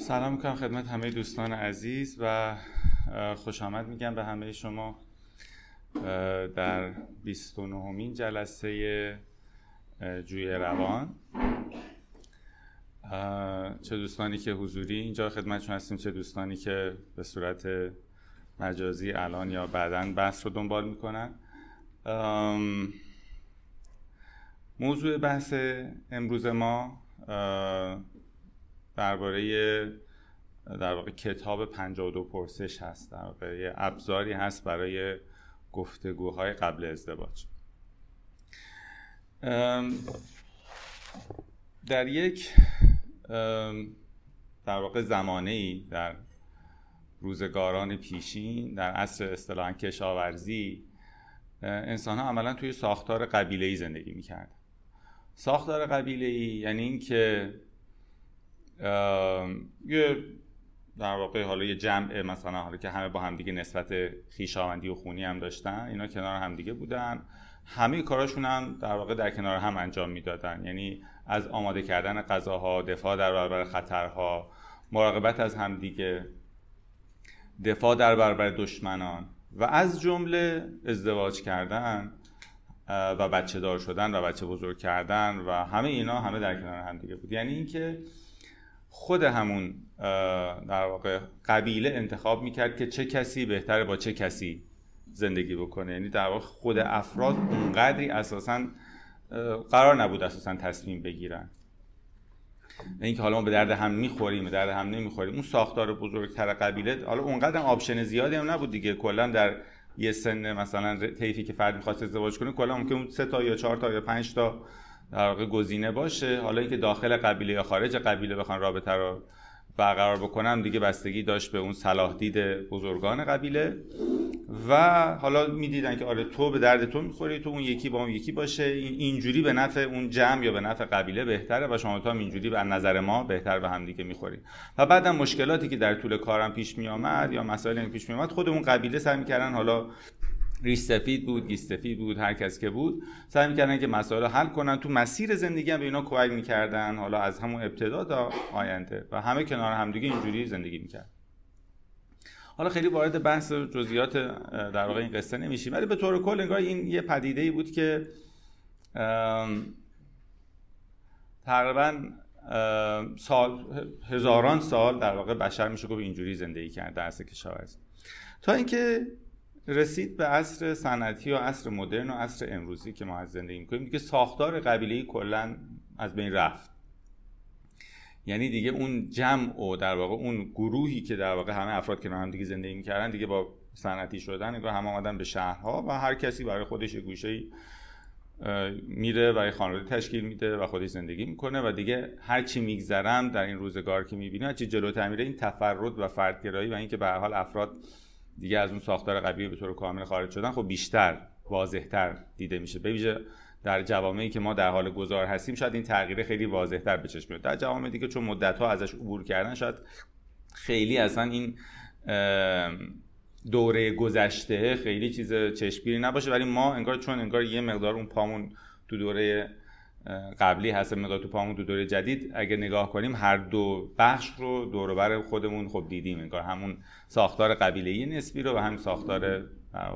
سلام می‌کنم خدمت همه دوستان عزیز و خوش آمد میگم به همه شما در 29 جلسه جوی روان. چه دوستانی که حضوری اینجا خدمتشون هستیم چه دوستانی که به صورت مجازی الان یا بعدا بحث رو دنبال می‌کنن. موضوع بحث امروز ما درباره در واقع کتاب 52 پرسش هست. در واقع یه ابزاری هست برای گفتگوهای قبل ازدواج. در یک در واقع زمانه ای در روزگاران پیشین در عصر اصطلاحا کشاورزی انسان ها عملا توی ساختار قبیله ای زندگی می‌کرد ساختار قبیله ای یعنی اینکه یه در واقع حالا یه جمع مثلا حالا که همه با همدیگه نسبت خیشاوندی و خونی هم داشتن اینا کنار همدیگه بودن. همه کاراشون هم در واقع در کنار هم انجام می‌دادن. یعنی از آماده کردن غذاها دفاع در برابر خطرها مراقبت از همدیگه دفاع در برابر دشمنان و از جمله ازدواج کردن و بچه دار شدن و بچه بزرگ کردن و همه اینا همه در کنار هم دیگه بود. یعنی اینکه خود همون در واقع قبیله انتخاب می‌کرد که چه کسی بهتره با چه کسی زندگی بکنه. یعنی در واقع خود افراد اونقدری اساسا قرار نبود اساسا تصمیم بگیرن. اینکه حالا ما به درد هم می‌خوریم به درد هم نمی‌خوریم. اون ساختار بزرگتر قبیله حالا اونقدر option زیادی هم نبود دیگه. کلا در یه سن مثلا طیفی که فرد می‌خواست ازدواج کنه کلا ممکن سه تا یا چهار تا یا پنج تا در واقع گزینه باشه. حالا اینکه داخل قبیله یا خارج قبیله بخوان رابطه رو برقرار بکنن دیگه بستگی داشت به اون صلاح دید بزرگان قبیله. و حالا می‌دیدن که آره تو به درد تو می‌خوری تو اون یکی با اون یکی باشه. اینجوری به نفع اون جمع یا به نفع قبیله بهتره و شما تو هم اینجوری به نظر ما بهتر به هم دیگه می‌خوری. و بعدم مشکلاتی که در طول کارم پیش میآمد یا مسائلی که پیش میآمد خود اون قبیله سعی می‌کردن حالا ریش سفید بود گیس سفید بود هر کس که بود. سعی می‌کردن که مسائل حل کنن. تو مسیر زندگی هم به اینا کمک می‌کردن. حالا از همون ابتدا تا آینده. و همه کنار همدیگه اینجوری زندگی می‌کرد حالا خیلی وارد بحث جزئیات در واقع این قصه نمیشیم. ولی به طور کل انگار این یه پدیده ای بود که تقریبا سال هزاران سال در واقع بشر میشه گفت اینجوری زندگی کرد در کشاورزی. تا اینکه رسید به عصر صنعتی و عصر مدرن و عصر امروزی که ما از زندگی می‌کنیم دیگه ساختار قبیله کلا از بین رفت. یعنی دیگه اون جمع و در واقع اون گروهی که در واقع همه افراد که هم دیگه زندگی می‌کردن دیگه با صنعتی شدن نگاه هم آمدن به شهرها و هر کسی برای خودش گوشه میره و یه خانواده تشکیل میده و خودش زندگی می‌کنه و دیگه هر چی میگذرم در این روزگار که می‌بینیم چی جلوتر میره این تفرد و فردگرایی و اینکه به هر حال افراد دیگه از اون ساختار قبیله به طور کامل خارج شدن خب بیشتر واضحتر دیده میشه. به در جوامعی که ما در حال گذار هستیم شاید این تغییر خیلی واضحتر به چشم میاد. در جوامع دیگه چون مدت ها ازش عبور کردن شاید خیلی اصلا این دوره گذشته خیلی چیز چشمگیری نباشه. ولی ما انگار چون انگار یه مقدار اون پامون تو دوره قبلی هست مقدار تو پامون تو دوره جدید. اگه نگاه کنیم هر دو بخش رو دور خودمون خب دیدیم انگار همون ساختار قبیله نسبی رو و هم ساختار در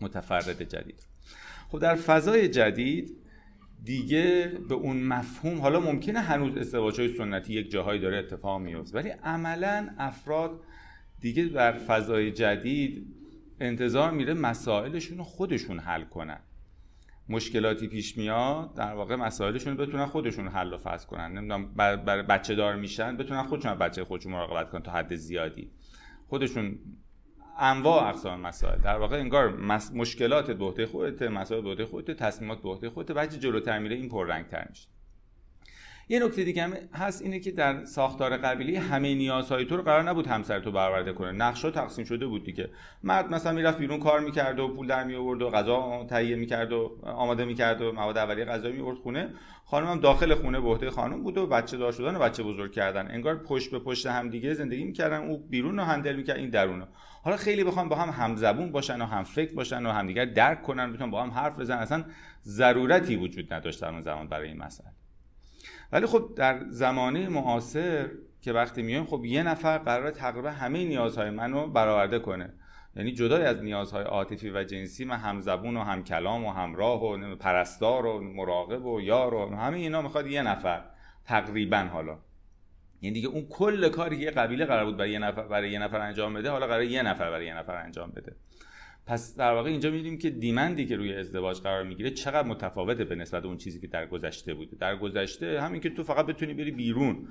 متفرد جدید خب در فضای جدید دیگه به اون مفهوم حالا ممکنه هنوز ازدواج های سنتی یک جاهایی داره اتفاق میفته ولی عملا افراد دیگه در فضای جدید انتظار میره مسائلشون رو خودشون حل کنن. مشکلاتی پیش میاد در واقع مسائلشون بتونن خودشون حل و فصل کنن. نمی‌دونم برای بچه دار میشن بتونن خودشون بچه خودشون مراقبت کنن تا حد زیادی. خودشون انواع اقسام مسائل. در واقع انگار مشکلات به عهده خودت مسائل به عهده خودت تصمیمات به عهده خودت بعد جلوتر میره این پررنگتر میشه. یه نکته دیگه هم هست اینه که در ساختار قبیله همه نیازهای تو رو قرار نبود همسر تو برآورده کنه. نقشا تقسیم شده بود دیگه. مرد مثلا می‌رفت بیرون کار می‌کرد و پول در می آورد و غذا تهیه می‌کرد و آماده می‌کرد و مواد اولیه غذایی می آورد خونه. خانم هم داخل خونه به عهده خانم بود و بچه دار شدن و بچه بزرگ کردن. انگار پشت به پشت هم دیگه زندگی می‌کردن. او بیرون رو هندل می‌کرد این درون حالا خیلی بخوام با هم همزبون باشن و هم فکر باشن و همدیگر درک کنن بتونن با هم حرف بزنن. اصلا ضرورتی وجود نداشت در اون زمان برای این مسئله. ولی خب در زمانه معاصر که وقتی میایم خب یه نفر قرار تقریبا همه نیازهای منو برآورده کنه. یعنی جدای از نیازهای عاطفی و جنسی من همزبون و هم کلام و همراه و پرستار و مراقب و یار و همه اینا می‌خواد یه نفر. تقریبا حالا. یعنی دیگه اون کل کاری که یه قبیله قرار بود برای یه نفر برای یه نفر انجام بده حالا قرار یه نفر برای یه نفر انجام بده. پس در واقع اینجا می‌بینیم که دیمندی که روی ازدواج قرار می‌گیره چقدر متفاوته به نسبت اون چیزی که در گذشته بوده. در گذشته همین که تو فقط بتونی بری بیرون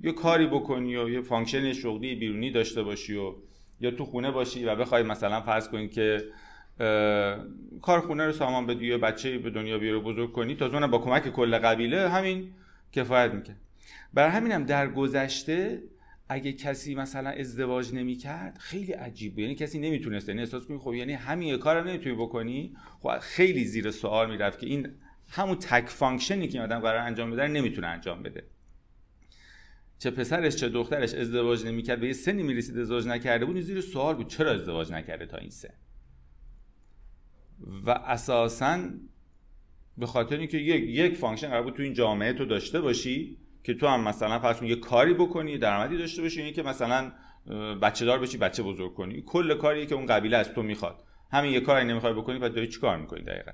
یه کاری بکنی و یه function شغلی بیرونی داشته باشی و یا تو خونه باشی و بخوای مثلا فرض کنی که کار خونه رو سامان بدی یا بچه به دنیا بیاری بزرگ کنی تازه اونم با کمک کل قبیله همین کفایت می‌کنه برای همینم در گذشته اگه کسی مثلا ازدواج نمی‌کرد خیلی عجیب یعنی کسی نمی‌تونست یعنی احساس کنی خب یعنی همین کار رو نمی‌تونی بکنی. خب خیلی زیر سوال می‌رفت که این همون تک function ی که آدم قراره انجام بده نمی‌تونه انجام بده. چه پسرش چه دخترش ازدواج نمی‌کرد به یه سنی می‌رسید ازدواج نکرده بود زیر سوال بود چرا ازدواج نکرده تا این سن؟ و اساسا به خاطر اینکه یک یک function قرار بود تو این جامعه تو داشته باشی که تو هم مثلا فرض یه کاری بکنی درآمدی داشته باشی اینکه مثلا بچه دار بشی بچه بزرگ کنی. کل کاریه که اون قبیله از تو می‌خواد. همین یه کاری نمی‌خوای بکنی بعد داری چیکار می‌کنی دقیقا؟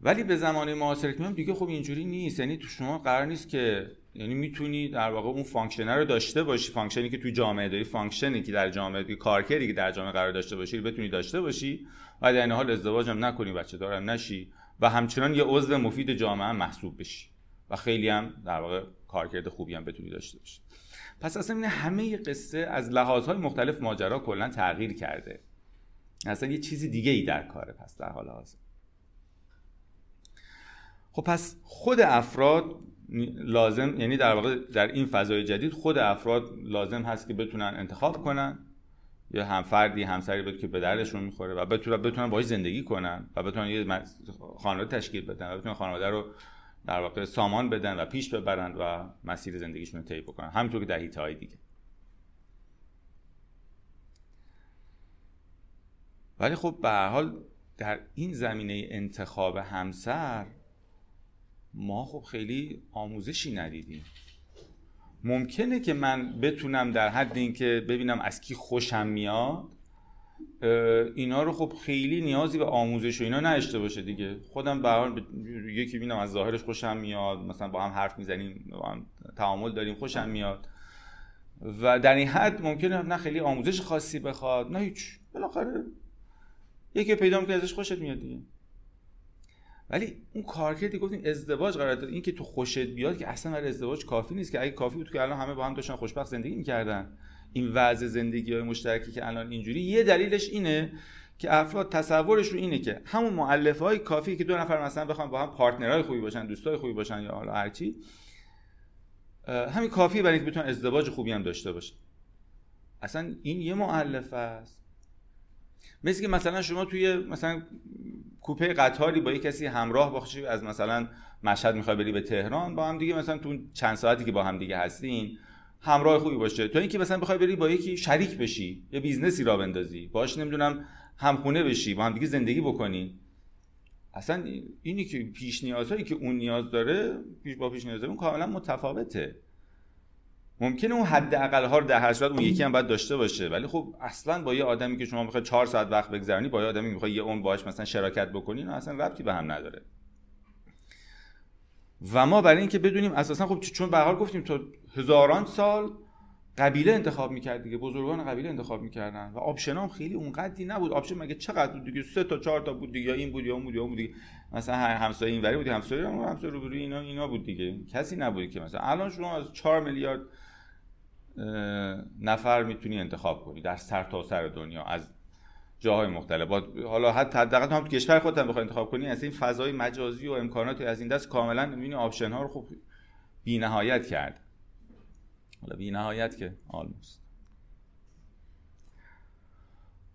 ولی به زمانه معاصر که دیگه خب اینجوری نیست. یعنی تو شما قرار نیست که یعنی می‌تونی در واقع اون function رو داشته باشی. function ی که تو جامعه داری function ی که در جامعه کارکردی که در جامعه قرار داشته باشی بتونی داشته باشی. و در این حال ازدواج هم نکنی بچه دارم نشی. و همچنان یه عضو مفید جامعه محسوب بشی. و خیلی هم در واقع کارکرد خوبی هم بتونی داشته باشی. پس اصلا این همه قصه از لحاظهای مختلف ماجرا کلا تغییر کرده. اصلا یه چیزی دیگه ای در کاره پس در حال حاضر. خب پس خود افراد لازم یعنی در واقع در این فضای جدید خود افراد لازم هست که بتونن انتخاب کنن. یا هم فردی همسری بود که به دردشون می‌خوره و بتونن بتونن باهاش زندگی کنن و بتونن یه خانواده تشکیل بدن و بتونن خانواده رو در واقع سامان بدن و پیش ببرن و مسیر زندگیشون رو طی بکنن. همینطور که در های دیگه. ولی خب به حال در این زمینه انتخاب همسر ما خب خیلی آموزشی ندیدیم. ممکنه که من بتونم در حد اینکه ببینم از کی خوشم میاد اینا رو خب خیلی نیازی به آموزش و اینا نداشته باشه دیگه. خودم به حال یکی ببینم از ظاهرش خوشم میاد مثلا با هم حرف می‌زنیم با هم تعامل داریم خوشم میاد. و در این حد ممکنه نه خیلی آموزش خاصی بخواد نه هیچ. بالاخره یکی پیدا که ازش خوشت میاد دیگه. ولی اون کارکردی گفتیم ازدواج قرار داد این که تو خوشت بیاد که اصلا برای ازدواج کافی نیست که اگه کافی بود که الان همه با هم داشتن خوشبخت زندگی می‌کردن. این وضع زندگی های مشترکی که الان اینجوری یه دلیلش اینه که افراد تصورش رو اینه که همون مؤلفه های کافی که دو نفر مثلا بخوان با هم partner های خوبی باشن دوستای خوبی باشن یا حالا هرچی همین کافیه برای اینکه بتونن ازدواج خوبی هم داشته باشه اصلا این یه مؤلفه است. مثل که مثلا شما توی مثلا کوپه قطاری با یه کسی همراه باشی از مثلا مشهد می‌خوای بری به تهران با هم دیگه مثلا تو چند ساعتی که با هم دیگه هستین همراه خوبی باشه. تو اینکه مثلا بخوای بری با یکی شریک بشی یه business ی راه بندازی باش نمی‌دونم همخونه بشی با هم دیگه زندگی بکنی. اصلا اینی که پیش نیازهایی که اون نیاز داره پیش با پیش نیاز اون کاملا متفاوته. ممکنه اون حد اقل ها رو در هر صورت اون یکی هم باید داشته باشه. ولی خب اصلا با یه آدمی که شما می‌خواد 4 ساعت وقت بگذرونی با یه آدمی می‌خواد یه اون باهاش مثلا شراکت بکنی نه اصلا ربطی به هم نداره. و ما برای اینکه بدونیم اساسا خب چون به حال گفتیم تو هزاران سال قبیله انتخاب می‌کرد دیگه بزرگان قبیله انتخاب می‌کردن و option هم خیلی اونقدی نبود. option مگه چقدر بود دیگه؟ سه تا چهار تا بود دیگه یا این بود یا اون بود یا اون بود دیگه. مثلا همسایه اینوری بود همسایه هم همسایه روبروی اینا اینا بود دیگه. کسی نبود که مثلا الان شما از 4 میلیارد نفر می‌تونی انتخاب کنی در سر تا سر دنیا از جاهای مختلف. حالا حتی حداقل هم کشور خودت هم بخوای انتخاب کنی از این فضای مجازی و امکاناتی از این دست کاملا می‌بینی option ها رو خوب بی‌نهایت کرد. حالا بی‌نهایت که آلموست.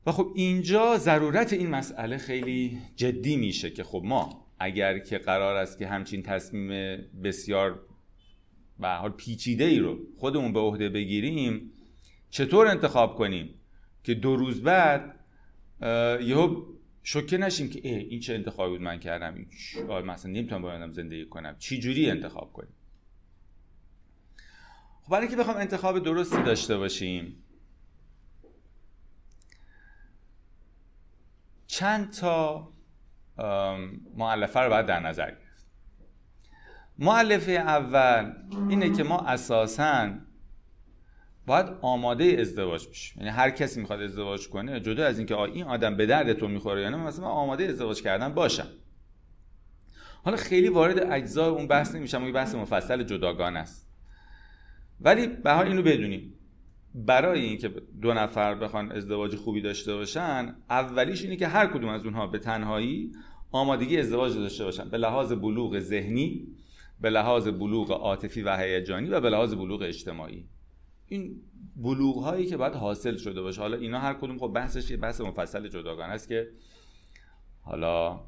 و خب اینجا ضرورت این مسئله خیلی جدی میشه که خب ما اگر که قرار است که همچین تصمیم بسیار به حال پیچیده ای رو خودمون به عهده بگیریم چطور انتخاب کنیم که دو روز بعد یهو شوکه نشیم که این چه انتخابی بود من کردم؟ مثلا نمی‌تونم با زندگی کنم. چی جوری انتخاب کنیم؟ برای اینکه بخوام انتخاب درستی داشته باشیم. چند تا معلفه رو باید در نظر گرفت. معلفه اول اینه که ما اساساً باید آماده ازدواج بشیم. یعنی هر کسی می‌خواد ازدواج کنه جدا از اینکه این آدم به درد تو می‌خوره یعنی مثلا آماده ازدواج کردن باشم. حالا خیلی وارد اجزای اون بحث نمیشم اون بحث مفصل جداگانه است. ولی به حال اینو بدونیم. برای اینکه دو نفر بخوان ازدواج خوبی داشته باشن اولیش اینه که هر کدوم از اونها به تنهایی آمادگی ازدواج داشته باشن. به لحاظ بلوغ ذهنی به لحاظ بلوغ عاطفی و هیجانی و به لحاظ بلوغ اجتماعی. این بلوغ هایی که باید حاصل شده باشه. حالا اینا هر کدوم خب بحثش یه بحث مفصل جداگانه است که حالا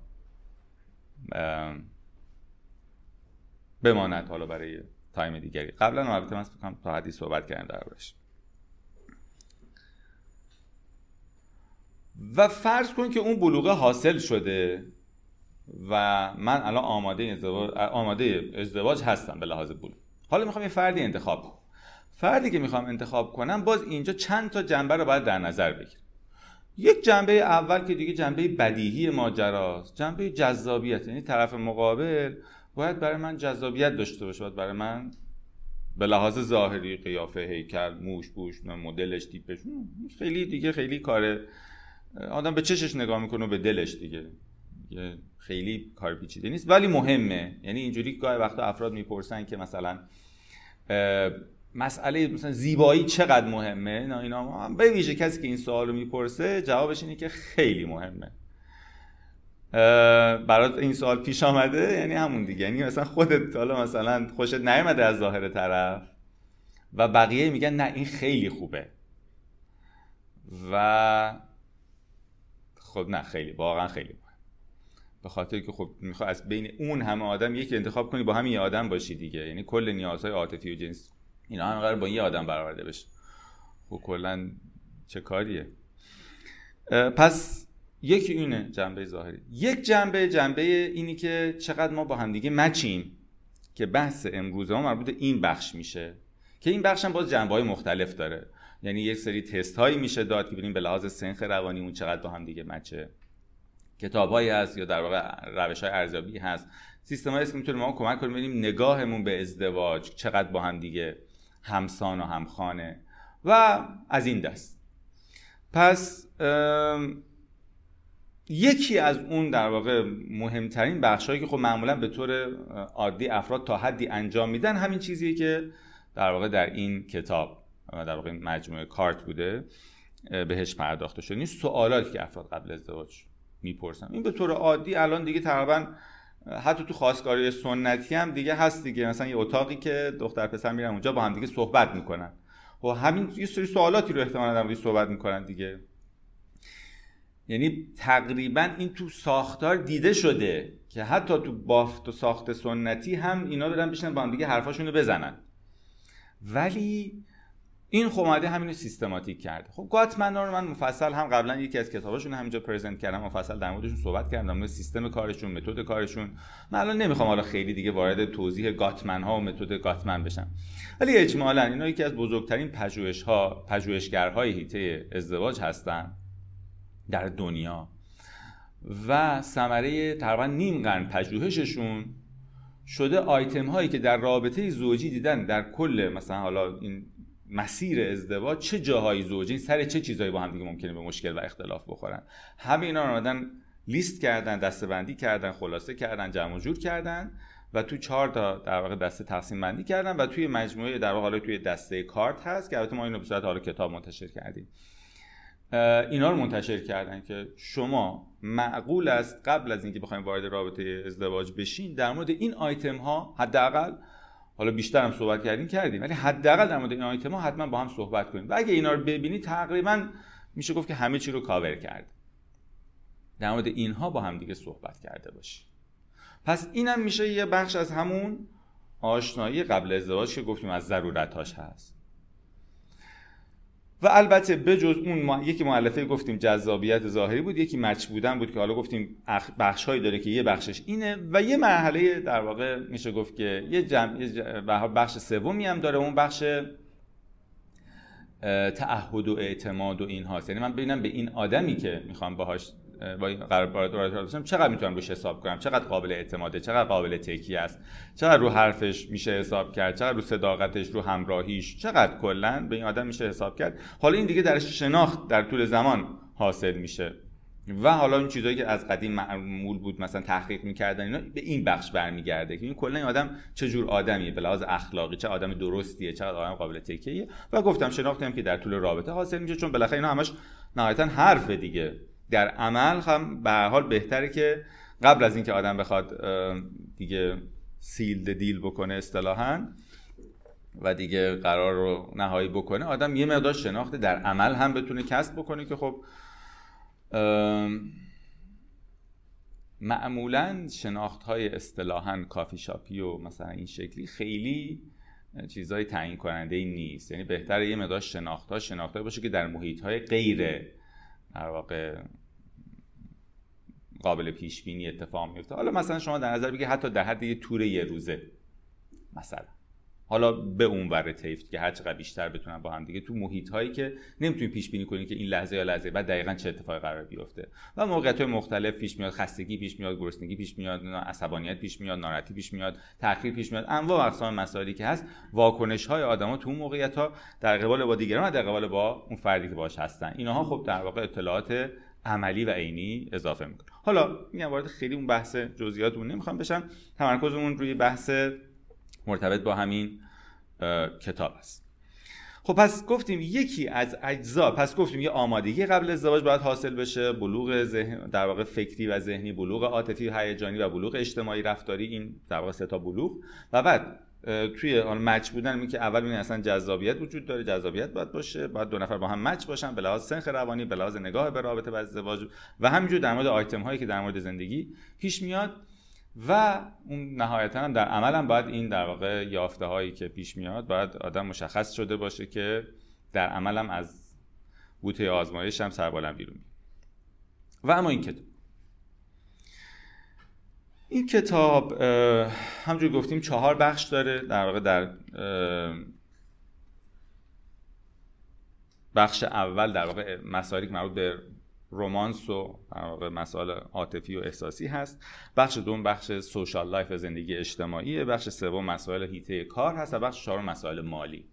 بماند حالا برای تایم دیگری. قبلا البته من تا حدی صحبت کردم دربارش و فرض کن که اون بلوغه حاصل شده و من الان آماده ازدواج, آماده ازدواج هستم به لحاظ بلوغ. حالا می‌خوام یه فردی انتخاب کنم. فردی که می‌خوام انتخاب کنم باز اینجا چند تا جنبه رو باید در نظر بگیرم. یک جنبه اول که دیگه جنبه بدیهی ماجراست جنبه جذابیت یعنی طرف مقابل باید برای من جذابیت داشته باشه باید برای من به لحاظ ظاهری قیافه هیکل موش بوش مدلش تیپش خیلی دیگه خیلی کار آدم به چشش نگاه می‌کنه و به دلش دیگه. خیلی کار پیچیده نیست ولی مهمه. یعنی اینجوری گاهی وقتا افراد می‌پرسن که مثلا مسئله مثلا زیبایی چقدر مهمه؟ نه اینا به ویژه کسی که این سوال رو می‌پرسه جوابش اینه که خیلی مهمه. برات این سوال پیش آمده یعنی همون دیگه. یعنی مثلا خودت حالا مثلا خوشت نیامده از ظاهر طرف و بقیه میگن نه این خیلی خوبه. و خب نه خیلی واقعا خیلی به خاطر که خب می‌خواد از بین اون همه آدم یکی انتخاب کنی با همین یه آدم باشی دیگه. یعنی کل نیازهای عاطفی و جنس اینا هم قرار با یه آدم برآورده بشه. خب کلا چه کاریه؟ پس یکی اینه جنبه ظاهری. یک جنبه جنبه اینی که چقدر ما با همدیگه مچیم که بحث امروز ما مربوط این بخش میشه. که این بخش هم باز جنبه های مختلف داره. یعنی یک سری تست هایی میشه داد که ببینیم به لحاظ سنخ روانی اون چقدر با هم دیگه مچه. کتابایی هست یا در واقع روش های ارزیابی هست. سیستم هایی که می‌تونه ما کمک کنیم ببینیم نگاهمون به ازدواج چقدر با هم دیگه همسان و همخانه. و از این دست. پس یکی از اون در واقع مهمترین بخشهایی که خب معمولا به طور عادی افراد تا حدی انجام میدن همین چیزیه که در واقع در این کتاب در واقع مجموعه کارت بوده بهش پرداخته شده. این سوالاتی که افراد قبل ازدواج می‌پرسن. این به طور عادی الان دیگه تقریبا حتی تو خواستگاری سنتی هم دیگه هست دیگه. مثلا یه اتاقی که دختر پسر میرن اونجا با هم دیگه صحبت می‌کنن. و خب همین یه سری سوالاتی رو احتمالاً در صحبت می‌کنن دیگه. یعنی تقریبا این تو ساختار دیده شده که حتی تو بافت و ساخت سنتی هم اینا برن بشنن با هم دیگه حرفاشون رو بزنن. ولی این خب اومده همینو سیستماتیک کرده. خب گاتمن رو من مفصل هم قبلا یکی از کتاباشون همینجا پرزنت کردم مفصل در موردشون صحبت کردم در سیستم کارشون متد کارشون. من الان نمی‌خوام حالا خیلی دیگه وارد توضیح گاتمن ها و متد گاتمن بشم. ولی اجمالا اینا یکی از بزرگترین پژوهش ها پژوهشگرهای هیته ازدواج هستن. در دنیا. و ثمره تقریبا نیم قرن پژوهششون شده آیتم هایی که در رابطه زوجی دیدن در کل مثلا حالا این مسیر ازدواج چه جاهای زوجین سر چه چیزهایی با هم دیگه ممکنه به مشکل و اختلاف بخورن. همه اینا رو آمدن لیست کردن دسته کردن خلاصه کردن جمع جور کردن و تو چهار تا در واقع دسته تقسیم بندی کردن و توی مجموعه در واقع حالا توی دسته کارت هست که البته ما اینو به صورت حالا کتاب منتشر کردیم. اینا رو منتشر کردن که شما معقول است قبل از اینکه بخوایم وارد رابطه ازدواج بشین در مورد این آیتم ها حداقل حالا بیشتر هم صحبت کردیم کردیم ولی حداقل در مورد این آیتم ها حتما با هم صحبت کنیم. و اگه اینا رو ببینی تقریبا میشه گفت که همه چی رو کاور کرد. در مورد اینها با هم دیگه صحبت کرده باشی پس اینم میشه یه بخش از همون آشنایی قبل ازدواج که گفتیم از ضرورتاش هست. و البته بجز اون ما... یکی مؤلفه گفتیم جذابیت ظاهری بود یکی مچ بودن بود که حالا گفتیم بخش هایی داره که یه بخشش اینه و یه مرحله در واقع میشه گفت که یه جمع یه بخش سومی هم داره اون بخش تعهد و اعتماد و این هاست یعنی من ببینم به این آدمی که می‌خوام باهاش با قرار وارد چقدر می‌تونم روش حساب کنم؟ چقدر قابل اعتماده؟ چقدر قابل تکیه است؟ چقدر رو حرفش میشه حساب کرد؟ چقدر رو صداقتش رو همراهیش؟ چقدر کلا به این آدم میشه حساب کرد؟ حالا این دیگه در شناخت در طول زمان حاصل میشه. و حالا این چیزایی که از قدیم معمول بود مثلا تحقیق می‌کردن اینا به این بخش برمیگرده که این کلا این آدم چه جور آدمیه؟ به لحاظ اخلاقی چه آدم درستیه چه آدم قابل تکیه و گفتم شناختی هم که در طول رابطه حاصل میشه چون بالاخره اینا همش نهایتا حرف دیگه. در عمل هم به حال بهتره که قبل از اینکه آدم بخواد دیگه سیلد دیل بکنه اصطلاحا و دیگه قرار رو نهایی بکنه آدم یه مقدار شناخته. در عمل هم بتونه کسب بکنه که خب معمولا شناخت های اصطلاحا کافی شاپی و مثلا این شکلی خیلی چیزهای تعیین کننده ای نیست. یعنی بهتره یه مقدار شناخت ها شناخت باشه که در محیط های غیر در واقع قابل پیش بینی اتفاق میفته. حالا مثلا شما در نظر بگیرید حتی در حد یه تور یه روزه. مثلا. حالا به اون ور تیفت که هر چقدر بیشتر بتونن با هم دیگه تو محیط هایی که نمی‌تونید پیش بینی کنید که این لحظه یا لحظه بعد دقیقا چه اتفاقی قرار بیفته. و موقعیت های مختلف پیش میاد خستگی پیش میاد گرسنگی پیش میاد عصبانیت پیش میاد ناراحتی پیش میاد تأخیر پیش میاد. انواع و اقسام مسائلی که هست واکنش های آدما تو اون موقعیت ها در قبال با دیگران و در قبال با اون فردی که باش هستن. اینها خب در واقع اطلاعات عملی و عینی اضافه می‌کنه. حالا میگم وارد خیلی اون بحث جزئیات اون نمی‌خوام بشم. تمرکزمون روی بحث مرتبط با همین کتاب است خب پس گفتیم یکی از اجزا پس گفتیم یه آمادگی قبل ازدواج باید حاصل بشه. بلوغ ذهن در واقع فکری و ذهنی بلوغ عاطفی و هیجانی و بلوغ اجتماعی رفتاری این در واقع سه تا بلوغ. و بعد توی آن مچ بودن می که اول این اصلا جذابیت وجود داره جذابیت باید باشه باید دو نفر با هم مچ باشن به لحاظ سنخ روانی به لحاظ نگاه به رابطه و ازدواج و همینجور در مورد آیتم هایی که در مورد زندگی پیش میاد و اون نهایتا هم در عمل هم باید این در واقع یافته هایی که پیش میاد باید آدم مشخص شده باشه که در عمل هم از بوته آزمایش هم سربالم بیرون و اما این کتاب این کتاب همونجور گفتیم چهار بخش داره در واقع در بخش اول در واقع مسائلی مربوط به romance و مسائل عاطفی و احساسی هست. بخش دوم بخش social life زندگی اجتماعی بخش سوم مسائل حیطه کار هست و بخش چهارم مسائل مالی.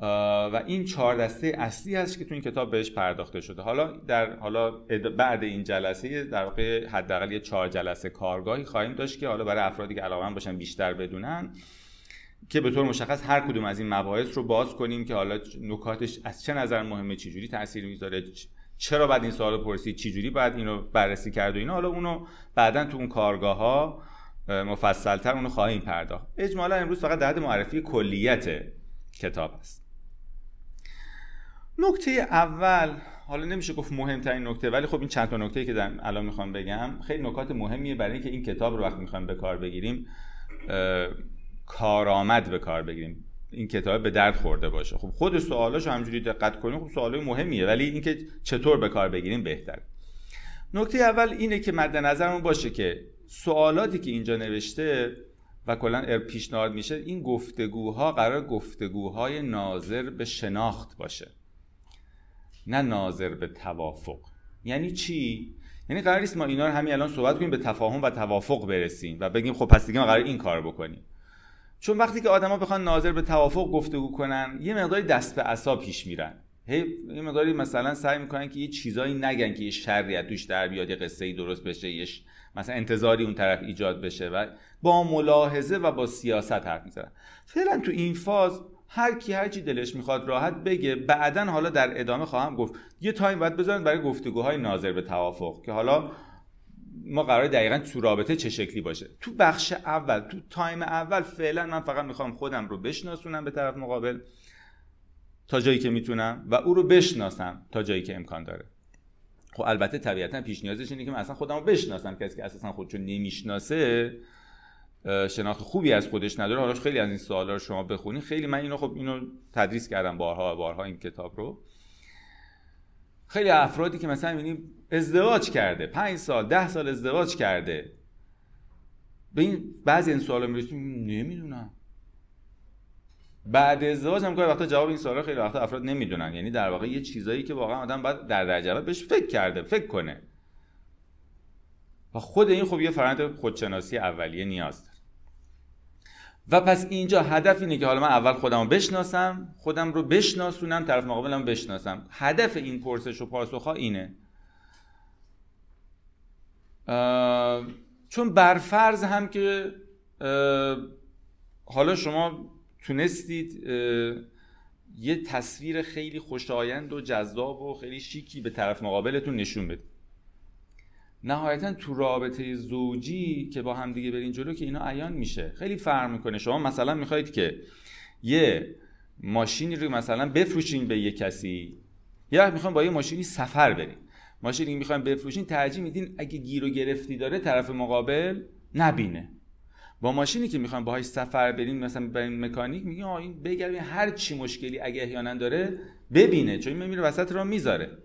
و این چهار دسته اصلی هست که تو این کتاب بهش پرداخته شده. حالا در حالا بعد این جلسه در واقع حداقل یه چهار جلسه کارگاهی خواهیم داشت که حالا برای افرادی که علاقه باشن بیشتر بدونن که به طور مشخص هر کدوم از این مباحث رو باز کنیم که حالا نکاتش از چه نظر مهمه چجوری تاثیر می‌ذاره چرا بعد این سوال پرسید چجوری بعد اینو بررسی کرد و اینا. حالا اونو بعدا تو اون کارگاه ها مفصلتر اونو خواهیم پرداخت. اجمالا امروز فقط در معرفی کلیت کتاب است نکته اول حالا نمیشه گفت مهمترین نکته ولی خب این چند تا نکته که در الان می‌خوام بگم خیلی نکات مهمیه برای اینکه این کتاب رو وقتی می‌خوایم به کار بگیریم کارآمد به کار بگیریم. این کتاب به درد خورده باشه. خب خود سوالاشو همجوری دقت کنیم خب سوالای مهمیه ولی اینکه چطور به کار بگیریم بهتر. نکته اول اینه که مد نظرمون باشه که سوالاتی که اینجا نوشته و کلا پیشنهاد میشه این گفتگوها قرار گفتگوهای ناظر به شناخت باشه. نه ناظر به توافق. یعنی چی؟ یعنی قرار نیست ما اینا رو همین الان صحبت کنیم به تفاهم و توافق برسیم و بگیم خب پس دیگه ما قرار این کار بکنیم. چون وقتی که آدما بخوان ناظر به توافق گفتگو کنن یه مقداری دست به عصا پیش میرن. هی یه مقداری مثلا سعی می‌کنن که یه چیزایی نگن که یه شریعت توش در بیاد یه قصه درست بشه یه مثلا انتظاری اون طرف ایجاد بشه و با ملاحظه و با سیاست حرف می‌زنن. فعلا تو این فاز هر کی هر چی دلش می‌خواد راحت بگه. بعدا حالا در ادامه خواهم گفت. یه time باید بذارن برای گفتگوهای ناظر به توافق که حالا ما قراره دقیقا تو رابطه چه شکلی باشه. تو بخش اول تو time اول فعلا من فقط می‌خوام خودم رو بشناسونم به طرف مقابل تا جایی که می‌تونم و او رو بشناسم تا جایی که امکان داره. خب البته طبیعتا پیش نیازش اینه که من اصلا خودم رو بشناسم. کسی که اساسا خودشو نمی‌شناسه شناخت خوبی از خودش نداره. حالا خیلی از این سوالا رو شما بخونید خیلی من اینو خب اینو تدریس کردم بارها بارها این کتاب رو. خیلی افرادی که مثلا می‌بینیم ازدواج کرده. پنج سال ده سال ازدواج کرده. به این بعضی این سوالا می‌رسیم. نمی‌دونم. بعد ازدواج هم گاهی وقتا جواب این سوالا خیلی وقتا افراد نمی‌دونن. یعنی در واقع یه چیزایی که واقعا آدم باید در درجه بهش فکر کرده فکر کنه. و خود این خب یه فرآیند خودشناسی اولیه نیاز داره. و پس اینجا هدف اینه که حالا من اول خودم رو بشناسم خودم رو بشناسونم طرف مقابلم بشناسم. هدف این پرسش و پاسخ ها اینه چون برفرض هم که حالا شما تونستید یه تصویر خیلی خوشایند و جذاب و خیلی شیکی به طرف مقابلتون نشون بدید. نهایتا تو رابطه زوجی که با هم دیگه برین جلو که اینا عیان میشه. خیلی فرق می‌کنه. شما مثلا می‌خواید که یه ماشینی رو مثلا بفروشین به یه کسی یا می‌خواین با یه ماشینی سفر برین. ماشینی می‌خواین بفروشین ترجیح میدین اگه گیر و گرفتی داره طرف مقابل نبینه. با ماشینی که می‌خوایم باهاش سفر بریم مثلا بریم مکانیک میگیم آ این بگردیم هر چی مشکلی اگه احیانا داره ببینه چون میره وسط را می‌ذاره.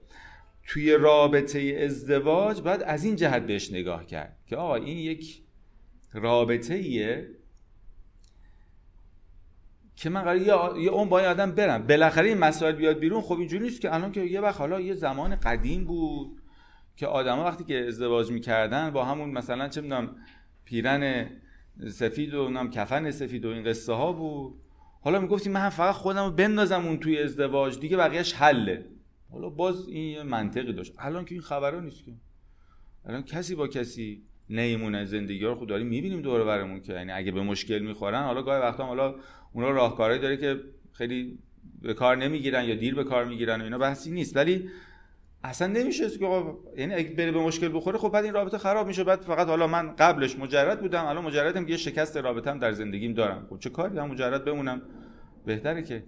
توی رابطه ازدواج باید از این جهت بهش نگاه کرد که آقا این یک رابطه ایه که من قرار یه اون با این آدم برم. بالاخره این مسائل بیاد بیرون خب اینجوری نیست که الان که یه وقت حالا یه زمان قدیم بود که آدما وقتی که ازدواج می‌کردن با همون مثلا چه می‌دونم پیرن سفید و نام کفن سفید و این قصه ها بود. حالا می‌گفتیم من فقط خودم رو بندازم اون توی ازدواج دیگه بقیهش حله. حالا باز این یه منطقی داشت. الان که این خبرها نیست که. الان کسی با کسی نیمونه زندگی رو خود داریم می‌بینیم دور برمون که. یعنی اگه به مشکل می‌خورن حالا گاهی وقتا حالا اونا راهکارهایی داره که خیلی به کار نمی‌گیرن یا دیر به کار می‌گیرن و اینا بحثی نیست. ولی اصلا نمیشه که یعنی اگه بره به مشکل بخوره خب بعد این رابطه خراب میشه. بعد فقط حالا من قبلش مجرد بودم الان مجردم یه شکست رابطم در زندگیم دارم. خب چه کاری؟ هم مجرد بمونم. بهتره که.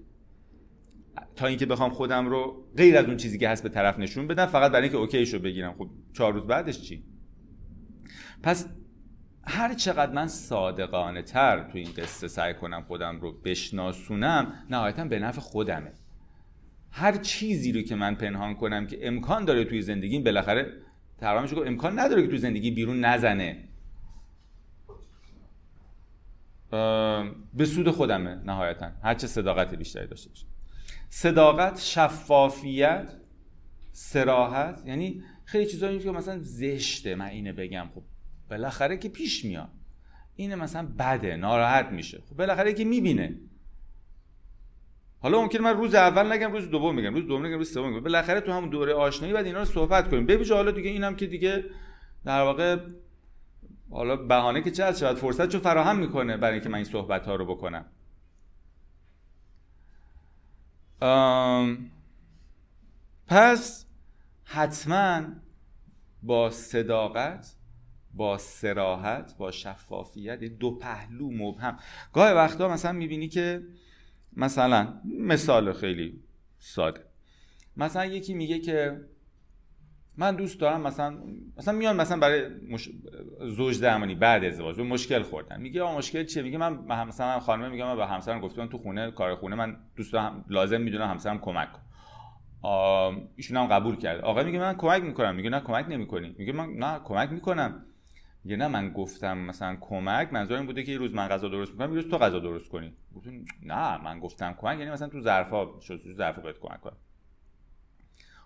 تا اینکه بخوام خودم رو غیر از اون چیزی که هست به طرف نشون بدم فقط برای اینکه اوکی شو بگیرم. خب چهار روز بعدش چی؟ پس هر چقدر من صادقانه تر تو این قصه سعی کنم خودم رو بشناسونم نهایتا به نفع خودمه. هر چیزی رو که من پنهان کنم که امکان داره توی زندگیم بالاخره تقریبا گفت امکان نداره که توی زندگی بیرون نزنه. به سود خودمه نهایتا. هر چه صداقت بیشتری داشته باشه. صداقت شفافیت سراحت یعنی خیلی چیزایی که مثلا زشته من اینه بگم. خب بالاخره که پیش میاد. اینه مثلا بده ناراحت میشه. خب بالاخره که می‌بینه. حالا ممکنه من روز اول نگم روز دوم میگم روز دوم نگم روز سوم میگم بالاخره تو همون دوره آشنایی بعد اینا رو صحبت کنیم. ببینید حالا دیگه اینم که دیگه در واقع حالا بهانه که چه شاید فرصت چو فراهم می‌کنه برای اینکه من این صحبت ها رو بکنم. پس حتما با صداقت با سراحت با شفافیت دو پهلو مبهم. گاهی وقتا مثلا می‌بینی که مثلا مثال خیلی ساده. مثلا یکی میگه که من دوست دارم مثلا مثلا میان مثلا برای مش... زوج درمانی بعد ازدواج به مشکل خوردن. میگه آ مشکل چیه؟ میگه من مثلا خانم میگه من به همسرم گفتم تو خونه کار خونه من دوست دارم لازم می‌دونم همسرم کمک کن. ایشون هم قبول کرد. آقا میگه من کمک می‌کنم. میگه نه کمک نمی‌کنی. میگه من نه کمک می‌کنم. میگه نه من گفتم مثلا کمک. منظور این بوده که یه روز من غذا درست می‌کنم یه روز تو غذا درست کنی. گفتم نه من گفتم کمک. یعنی مثلا تو ظرفا شد تو ظرفا کمک کنم.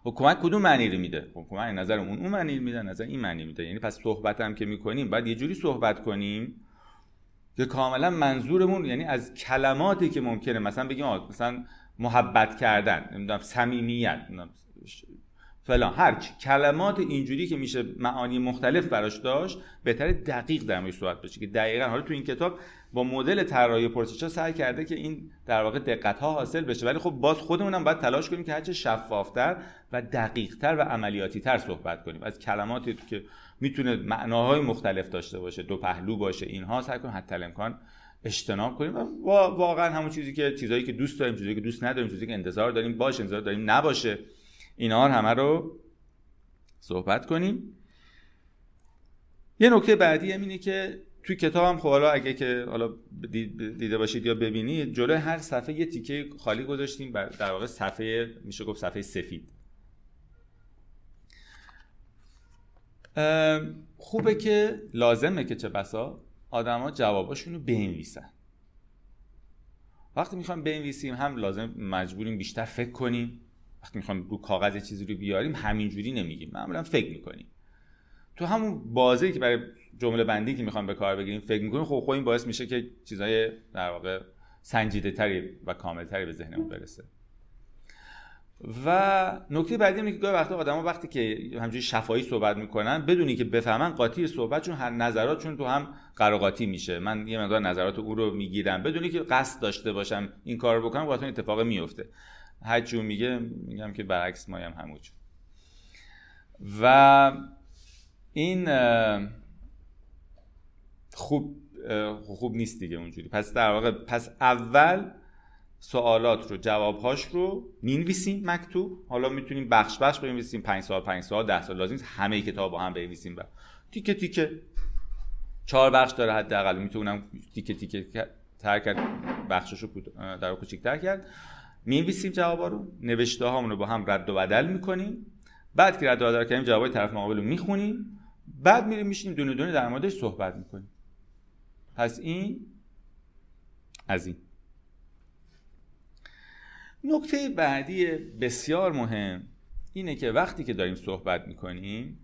خب کمک کدوم معنی رو میده؟ خب کمک نظر اون اون معنی میده نظر این معنی میده. یعنی پس صحبت هم که می‌کنیم بعد یه جوری صحبت کنیم که کاملا منظورمون یعنی از کلماتی که ممکنه مثلا بگیم مثلا محبت کردن نمی‌دونم صمیمیت فلان. هرچی کلمات اینجوری که میشه معانی مختلف براش داشت بهتر دقیق در موردش صحبت بشه که دقیقا حالا تو این کتاب با مدل طراحی پرسشا سعی کرده که این در واقع دقت ها حاصل بشه. ولی خب باز خودمونم باید تلاش کنیم که هرچه شفافتر و دقیقتر و عملیاتی تر صحبت کنیم. از کلماتی که می‌تونه معناهای مختلف داشته باشه دو پهلو باشه اینها سعی کنیم حتی امکان اجتناب کنیم و واقعا همون چیزی که چیزایی که دوست داریم چیزایی که دوست نداریم چیزی که انتظار داریم باشه انتظار داریم نباشه. اینا همه رو صحبت کنیم. یه نکته بعدی هم اینه که توی کتابم خب حالا اگه که حالا دیده باشید یا ببینید جلوی هر صفحه یه تیکه خالی گذاشتیم در واقع صفحه میشه گفت صفحه سفید. خوبه که لازمه که چه بسا آدما جواباشون رو بنویسن. وقتی می‌خوایم بنویسیم هم لازم مجبوریم بیشتر فکر کنیم. وقتی می‌خوایم رو کاغذ چیزی رو بیاریم همینجوری نمیگیم. معمولا فکر می‌کنیم. تو همون بازی که برای جمله بندی که می‌خوام به کار بگیریم فکر می‌کنیم خب خب این باعث میشه که چیزای در واقع سنجیده تری و کامل تری به ذهنمون برسه. و نکته بعدی اینه که گاهی وقتا آدما وقتی که همجوری شفاهی صحبت می‌کنن بدونی که بفهمن قاطی صحبتشون هر نظراتشون تو هم قراقاتی میشه. من یه مقدار نظرات او رو می‌گیرم. بدونی که قصد داشته باشم این کار رو بکنم قاطی اتفاق میفته هر میگه میگم که برعکس مایم هموج و این خوب خوب نیست دیگه اونجوری. پس در واقع پس اول سوالات رو جوابهاش رو می‌نویسیم مکتوب. حالا می‌تونیم بخش بخش بنویسیم. 5 سال 5 سال 10 سال لازم همه کتاب با هم بنویسیم تیکه تیکه. چهار بخش داره حداقل. می‌تونم تیکه تیکه تر کرد. بخشش رو در کوچیک‌تر کرد. می‌نویسیم جوابا رو نوشته هامون رو با هم رد و بدل می‌کنیم. بعد که رد و بدل کردیم جوابای طرف مقابل رو می‌خونیم. بعد میریم میشینیم دونه دونه در موردش صحبت می‌کنیم. پس این از این. نکته بعدی بسیار مهم اینه که وقتی که داریم صحبت می‌کنیم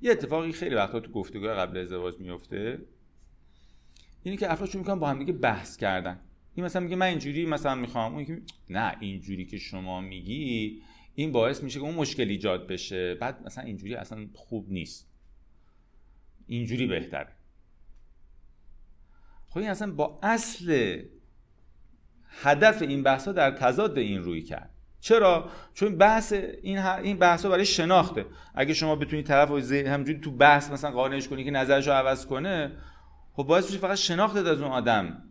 یه اتفاقی خیلی وقتا تو گفتگو قبل ازدواج میفته اینه که افراد شروع می‌کنن با هم دیگه بحث کردن. این مثلا میگه من اینجوری مثلا می‌خوام. اون نه اینجوری که شما میگی این باعث میشه که اون مشکل ایجاد بشه. بعد مثلا اینجوری اصلا خوب نیست. اینجوری بهتره خب این اصلا با اصل هدف این بحث ها در تضاد این روی کرد. چرا؟ چون بحث این این بحث ها برای شناخته. اگه شما بتونید طرف همجوری تو بحث مثلا قانعش کنی که نظرش رو عوض کنه خب باعث میشه فقط شناخت از اون آدم.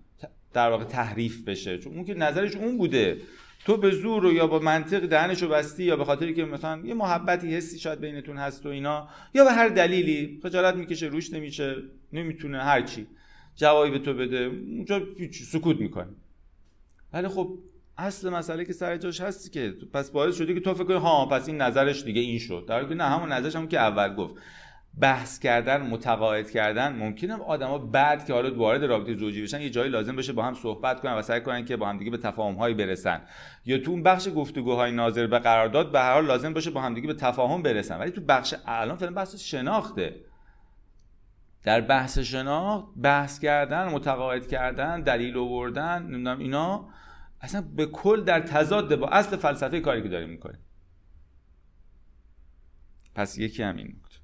در واقع تحریف بشه. چون اون که نظرش اون بوده. تو به زور و یا با منطق دهنشو بستی یا به خاطری که مثلا یه محبتی حسی شاید بینتون هست و اینا یا به هر دلیلی خجالت می‌کشه روش نمیشه نمی‌تونه هر چی جوابی به تو بده اونجا سکوت می‌کنه ولی خب اصل مسئله که سر جاش هستی که پس باعث شده که تو فکر کنی ها پس این نظرش دیگه این شد. در که نه همون نظرش هم که اول گفت. بحث کردن متقاعد کردن ممکنه آدما بعد که حالا وارد رابطه زوجی بشن یه جایی لازم بشه با هم صحبت کنن و سعی کنن که با هم دیگه به تفاهم هایی برسن. یا تو اون بخش گفتگوهای ناظر به قرارداد به هر حال لازم باشه با هم دیگه به تفاهم برسن. ولی تو بخش الان فعلا بحث شناخته. در بحث شناخت بحث کردن متقاعد کردن دلیل آوردن نمی‌دونم اینا اصلا به کل در تضاد با اصل فلسفه کاری که داریم می‌کنیم. پس یکی همین نکته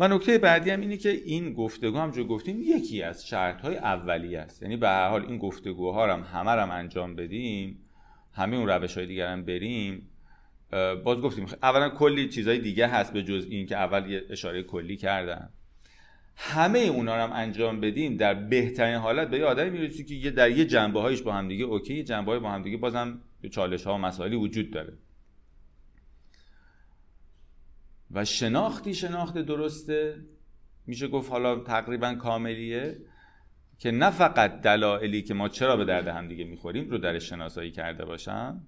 و نکته بعدی هم اینه که این گفتگو هم جو گفتیم یکی از شرط های اولیه است. یعنی به هر حال این گفتگوها هم همه هم انجام بدیم همه اون روش های دیگر هم بریم. باز گفتیم اولا کلی چیزهای دیگه هست به جز این که اول یه اشاره کلی کردم. همه اونا رو هم انجام بدیم در بهترین حالت به یه آدمی که یه در یه جنبه هایش با هم دیگه اوکی جنبه های با هم دیگه بازم چالش ها و مسائلی وجود داره. و شناختی شناخت درسته. میشه گفت حالا تقریبا کاملیه که نه فقط دلایلی که ما چرا به درد هم دیگه می‌خوریم رو در شناسایی کرده باشم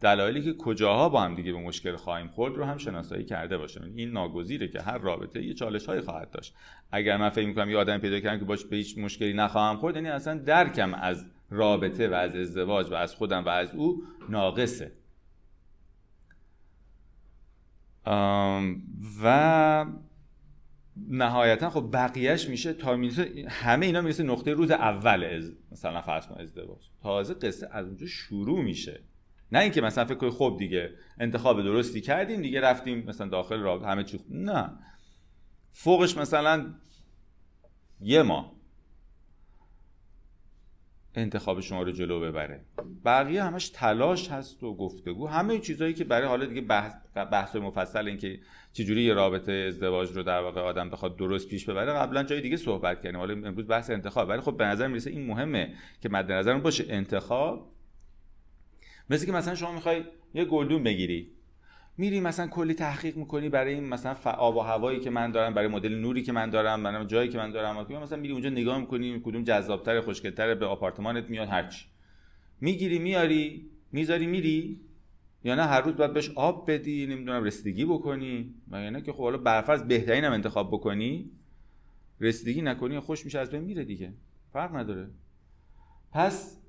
دلایلی که کجاها با هم دیگه به مشکل خواهیم خورد رو هم شناسایی کرده باشم. این ناگزیره که هر رابطه یه چالش هایی خواهد داشت. اگر من فکر می‌کنم یه آدم پیدا کردم که باش به هیچ مشکلی نخواهم خورد یعنی اصلا درکم از رابطه و از ازدواج و از خودم و از او ناقصه. و نهایتا خب بقیهش میشه تا می‌رسه همه اینا می‌رسه نقطه روز اول از مثلا فرض کن ازدواج. تازه قصه از اونجا شروع میشه. نه اینکه مثلا فکر کنی خب دیگه انتخاب درستی کردیم دیگه رفتیم مثلا داخل را همه چی نه. فوقش مثلا یه ماه. انتخاب شما رو جلو ببره. بقیه همش تلاش هست و گفتگو. همه چیزهایی که برای حالا دیگه بحث, بحث مفصل این که چجوری یه رابطه ازدواج رو در واقع آدم بخواد درست پیش ببره قبلا جای دیگه صحبت کردیم. حالا امروز بحث انتخاب. ولی خب به نظر می‌رسه این مهمه که مد نظر باشه انتخاب. مثل که مثلا شما می‌خوای یه گلدون بگیری. میری مثلا کلی تحقیق می‌کنی برای این مثلا آب و هوایی که من دارم برای مدل نوری که من دارم برای جایی که من دارم مثلا میری اونجا نگاه می‌کنی کدوم جذابتر خوشگلتر به آپارتمانت میاد هرچی می‌گیری میاری می‌ذاری میری یا نه هر روز باید بهش آب بدی نمی‌دونم رسیدگی بکنی و یعنی که خب حالا برفرض بهترین هم انتخاب بکنی رسیدگی نکنی خوش میشه از بین میره دیگه. فرق نداره. پس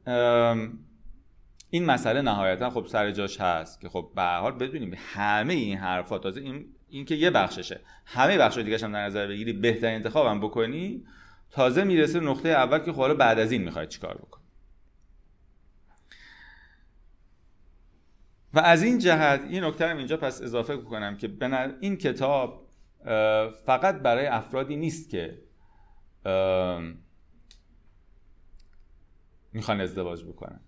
این مسئله نهایتا خب سر جاش هست که خب به حال بدونیم همه این حرفا تازه این این که یه بخششه. همه بخش دیگه هم در نظر بگیری بهترین انتخابم بکنی تازه می‌رسه نقطه اول که خب بعد از این می‌خوای چیکار بکنی. و از این جهت این نکته اینجا پس اضافه کنم که این کتاب فقط برای افرادی نیست که می‌خوان ازدواج بکنن.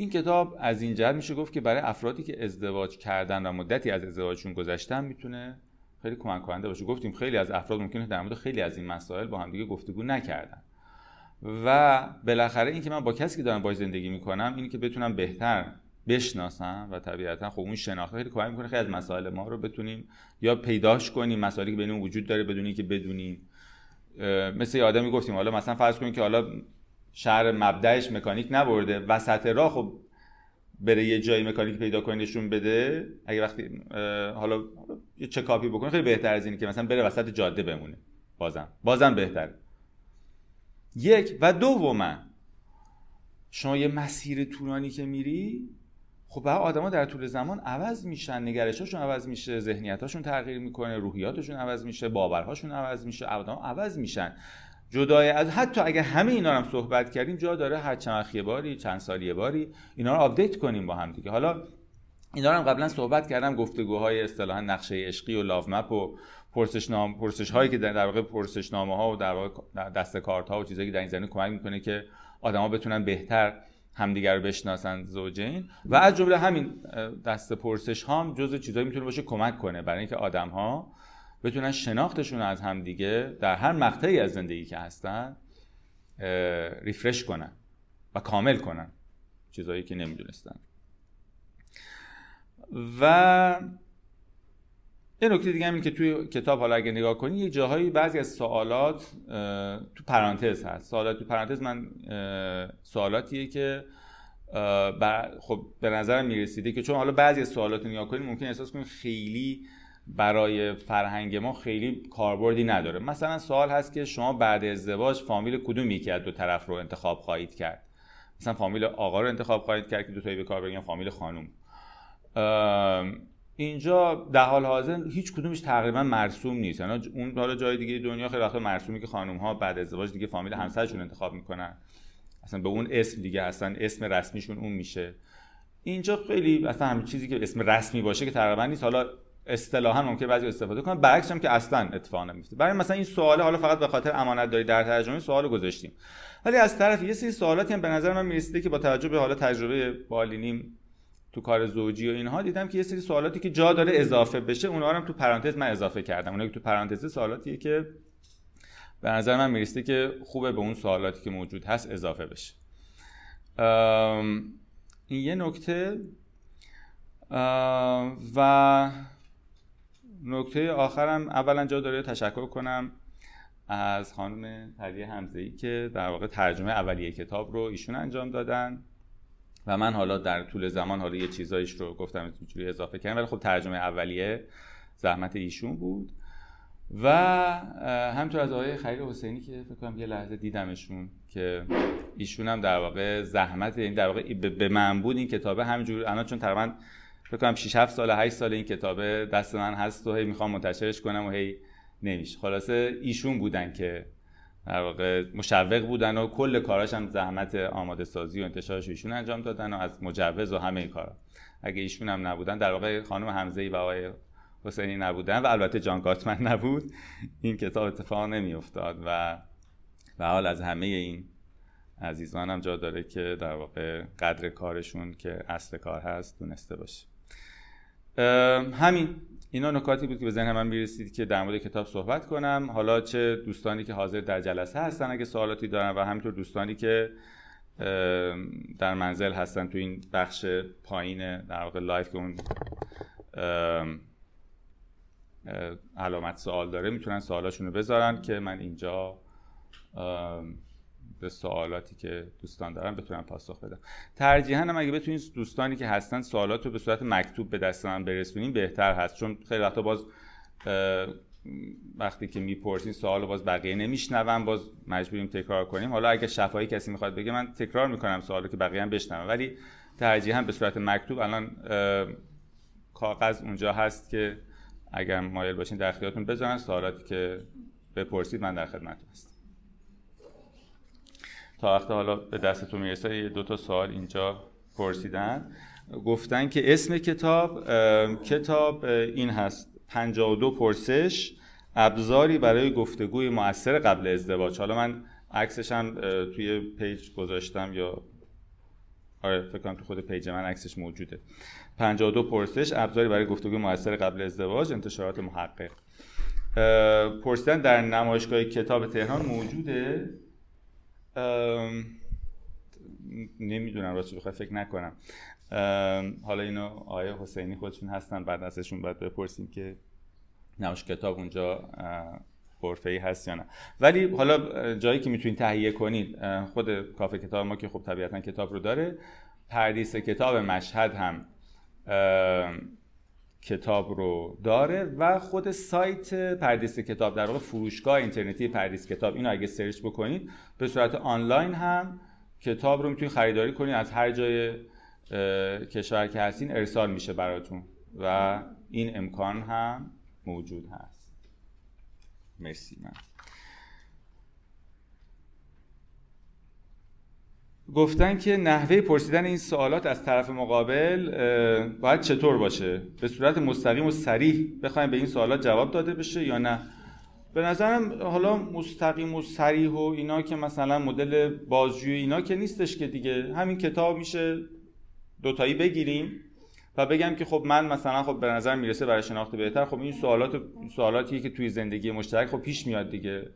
این کتاب از این جهت میشه گفت که برای افرادی که ازدواج کردن و مدتی از ازدواجشون گذشتن می‌تونه خیلی کمک کننده باشه. گفتیم خیلی از افراد ممکنه در مورد خیلی از این مسائل با هم دیگه گفتگو نکردن. و بالاخره این که من با کسی که دارم باش زندگی می‌کنم اینی که بتونم بهتر بشناسم و طبیعتا خب اون شناخت خیلی کمک می‌کنه خیلی از مسائل ما رو بتونیم یا پیداش کنیم مسائلی که بین وجود داره بدونی که بدونیم. مثل یه آدمی گفتیم حالا مثلا فرض کنیم که حالا شهر مبدعش مکانیک نبرده. وسط راه خب بره یه جایی مکانیک پیدا کنه نشون بده. اگه وقتی حالا یه چکاپی بکنه خیلی بهتر از اینه که مثلا بره وسط جاده بمونه. بازم. بازم بهتر. یک و دوما شما یه مسیر طولانی که میری خب بعد آدما در طول زمان عوض میشن. نگرشاشون عوض میشه ذهنیتاشون تغییر می‌کنه روحیاتشون عوض میشه باورهاشون عوض میشه آدما عوض میشن. جدای از حتی اگه همه اینا هم صحبت کردیم جا داره هر چند یه باری چند سال یه باری اینا رو update کنیم با هم دیگه. حالا اینا رو هم قبلا صحبت کردم گفتگوهای اصطلاحا نقشه عشقی و love map و پرسش نام پرسش هایی که در واقع پرسش نامه ها و در واقع دسته کارت ها و چیزایی که در این زمینه کمک می‌کنه که آدما بتونن بهتر همدیگر رو بشناسن زوجین و از جمله همین دست پرسش هم جزء چیزایی می‌تونه باشه کمک کنه برای اینکه آدم ها بتونن شناختشون از همدیگه در هر مقطعی از زندگی که هستن ریفرش کنن و کامل کنن. چیزایی که نمی‌دونستن. و یه نکته دیگه همین که توی کتاب حالا اگه نگاه کنی یه جاهایی بعضی از سوالات تو پرانتز هست. سوالات تو پرانتز من سوالاتیه که خب به نظرم می‌رسیده که چون حالا بعضی از سوالات نگاه کنی ممکن احساس کنی خیلی برای فرهنگ ما خیلی کاربردی نداره. مثلا سوال هست که شما بعد ازدواج فامیل کدوم یکی از دو طرف رو انتخاب خواهید کرد؟ مثلا فامیل آقا رو انتخاب خواهید کرد که دو تایی به کار بگن فامیل خانم اینجا در حال حاضر هیچ کدومش تقریبا مرسوم نیست. یعنی اون حالا جای دیگه دنیا خیلی وقت مرسومی که خانم ها بعد ازدواج دیگه فامیل همسرشون انتخاب می‌کنن. اصلا به اون اسم دیگه اصلا اسم رسمیشون اون میشه. اینجا خیلی اصلا همین چیزی که اسم رسمی باشه که تقریبا نیست. حالا اصطلاحا ممکن بعضی استفاده کنن برعکس هم که اصلا اتفاق نمیفته برای مثلا این سواله حالا فقط به خاطر امانت داری در ترجمه سوال گذاشتیم. ولی از طرف یه سری سوالاتی هم به نظر من می‌رسیده که با توجه به حالا تجربه بالینیم تو کار زوجی و اینها دیدم که یه سری سوالاتی که جا داره اضافه بشه اونها رو تو پرانتز من اضافه کردم. اونها که تو پرانتز سوالاتیه که به نظر من می‌رسیده که خوبه به اون سوالاتی که موجود هست اضافه بشه. این یه نکته. و نکته آخرم اولا جا داره تشکر کنم از خانم پریه همزهی که در واقع ترجمه اولیه کتاب رو ایشون انجام دادن و من حالا در طول زمان حالا یه چیزایش رو گفتم اینجوری اضافه کردم ولی خب ترجمه اولیه زحمت ایشون بود. و همطور از آقای خلیل حسینی که فکر کنم یه لحظه دیدمشون که ایشون هم در واقع زحمت این در واقع به من بود این کتابه. همینجور الان چون تقریبا فکر کنم 6 7 سال 8 سال این کتابه دست من هست و هی می‌خوام منتشرش کنم و هی نمیشه. خلاصه ایشون بودن که در واقع مشوق بودن و کل کاراش هم زحمت آماده سازی و انتشارش ایشون انجام دادن و از مجوز و همه کارا. اگه ایشون هم نبودن در واقع خانم حمزه و آقای حسینی نبودن و البته جان کاتمن نبود این کتاب اتفاق نمی افتاد و و حال از همه این عزیزان هم جا داره که در واقع قدر کارشون که اصل کار هست دونسته باشه. همین. اینا نکاتی بود که به ذهن من می‌رسید که در مورد کتاب صحبت کنم. حالا چه دوستانی که حاضر در جلسه هستن اگه سوالاتی دارن و همینطور دوستانی که در منزل هستن تو این بخش پایین در واقع لایف که اون علامت سوال داره می‌تونن سوالاشون رو بذارن که من اینجا به سوالاتی که دوستان دارن بتونم پاسخ بدم ترجیحاً هم اگه بتونید دوستانی که هستن سوالات رو به صورت مکتوب به دست من برسونین بهتر هست. چون خیلی وقتا باز وقتی که می‌پرسین سوال باز بقیه نمیشنون باز مجبوریم تکرار کنیم. حالا اگه شفایی کسی می‌خواد بگه من تکرار می‌کنم سوالو که بقیه هم بشنون. ولی ترجیحاً به صورت مکتوب الان کاغذ اونجا هست که اگر مایل باشین در اختیارتون بذارن. سوالاتی که بپرسید من در خدمتتون هستم. تا وقت حالا به دستتون می‌رسه یه دو تا سوال اینجا پرسیدن. گفتن که اسم کتاب کتاب این هست. 52 پرسش ابزاری برای گفتگوی موثر قبل ازدواج. حالا من عکسش هم توی page گذاشتم یا آره فکر کنم تو خود page من عکسش موجوده. 52 پرسش ابزاری برای گفتگوی موثر قبل ازدواج انتشارات محقق. پرسیدن در نمایشگاه کتاب تهران موجوده. نمی‌دونم راستش بخوای فکر نکنم. حالا اینو آیه حسینی خودشون هستن بعد ازشون باید بپرسیم که نمایش کتاب اونجا ای هست یا نه. ولی حالا جایی که می‌تونید تهیه کنید خود کافه کتاب ما که خب طبیعتا کتاب رو داره پردیس کتاب مشهد هم کتاب رو داره و خود سایت پردیس کتاب در واقع فروشگاه اینترنتی پردیس کتاب. اینو اگه search بکنید به صورت آنلاین هم کتاب رو می‌تونید خریداری کنید. از هر جای کشور که هستین ارسال میشه براتون و این امکان هم موجود هست. مرسی من. گفتن که نحوه پرسیدن این سوالات از طرف مقابل باید چطور باشه؟ به صورت مستقیم و سریح بخوایم به این سوالات جواب داده بشه یا نه؟ به نظرم حالا مستقیم و سریح و اینا که مثلا مدل بازجویی اینا که نیستش که دیگه. همین کتاب میشه دوتایی بگیریم و بگم که خب من مثلا خب به نظر می‌رسه برای شناخت بهتر. خب این سوالات سوالاتیه که توی زندگی مشترک خب پیش میاد دیگه.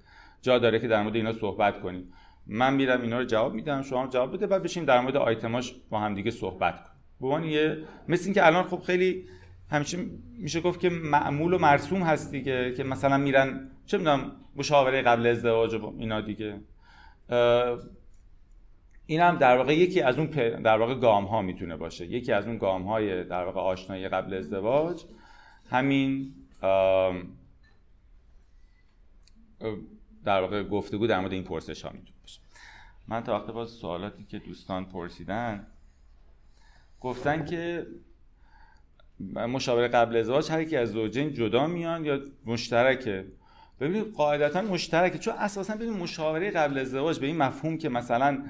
جا داره که در مورد اینا صحبت کنیم. من میرم اینا رو جواب میدم شما جواب بده بعد بشیم در مورد آیتماش با هم دیگه صحبت کنیم. به یه مثل اینکه الان خب خیلی همیشه میشه گفت که معمول و مرسوم هست دیگه که مثلا میرن چه می‌دونم مشاوره قبل ازدواج و اینا دیگه. این هم در واقع یکی از اون در واقع گام ها می‌تونه باشه. یکی از اون گام های در واقع آشنایی قبل ازدواج. همین در واقع گفتگو در مورد این پرسش ها می‌تونه. من تا وقت باز سوالاتی که دوستان پرسیدن گفتن که مشاوره قبل ازدواج هر کی از زوجین جدا میان یا مشترکه. ببینید قاعدتا مشترکه. چون اساسا ببینید مشاوره قبل ازدواج به این مفهوم که مثلا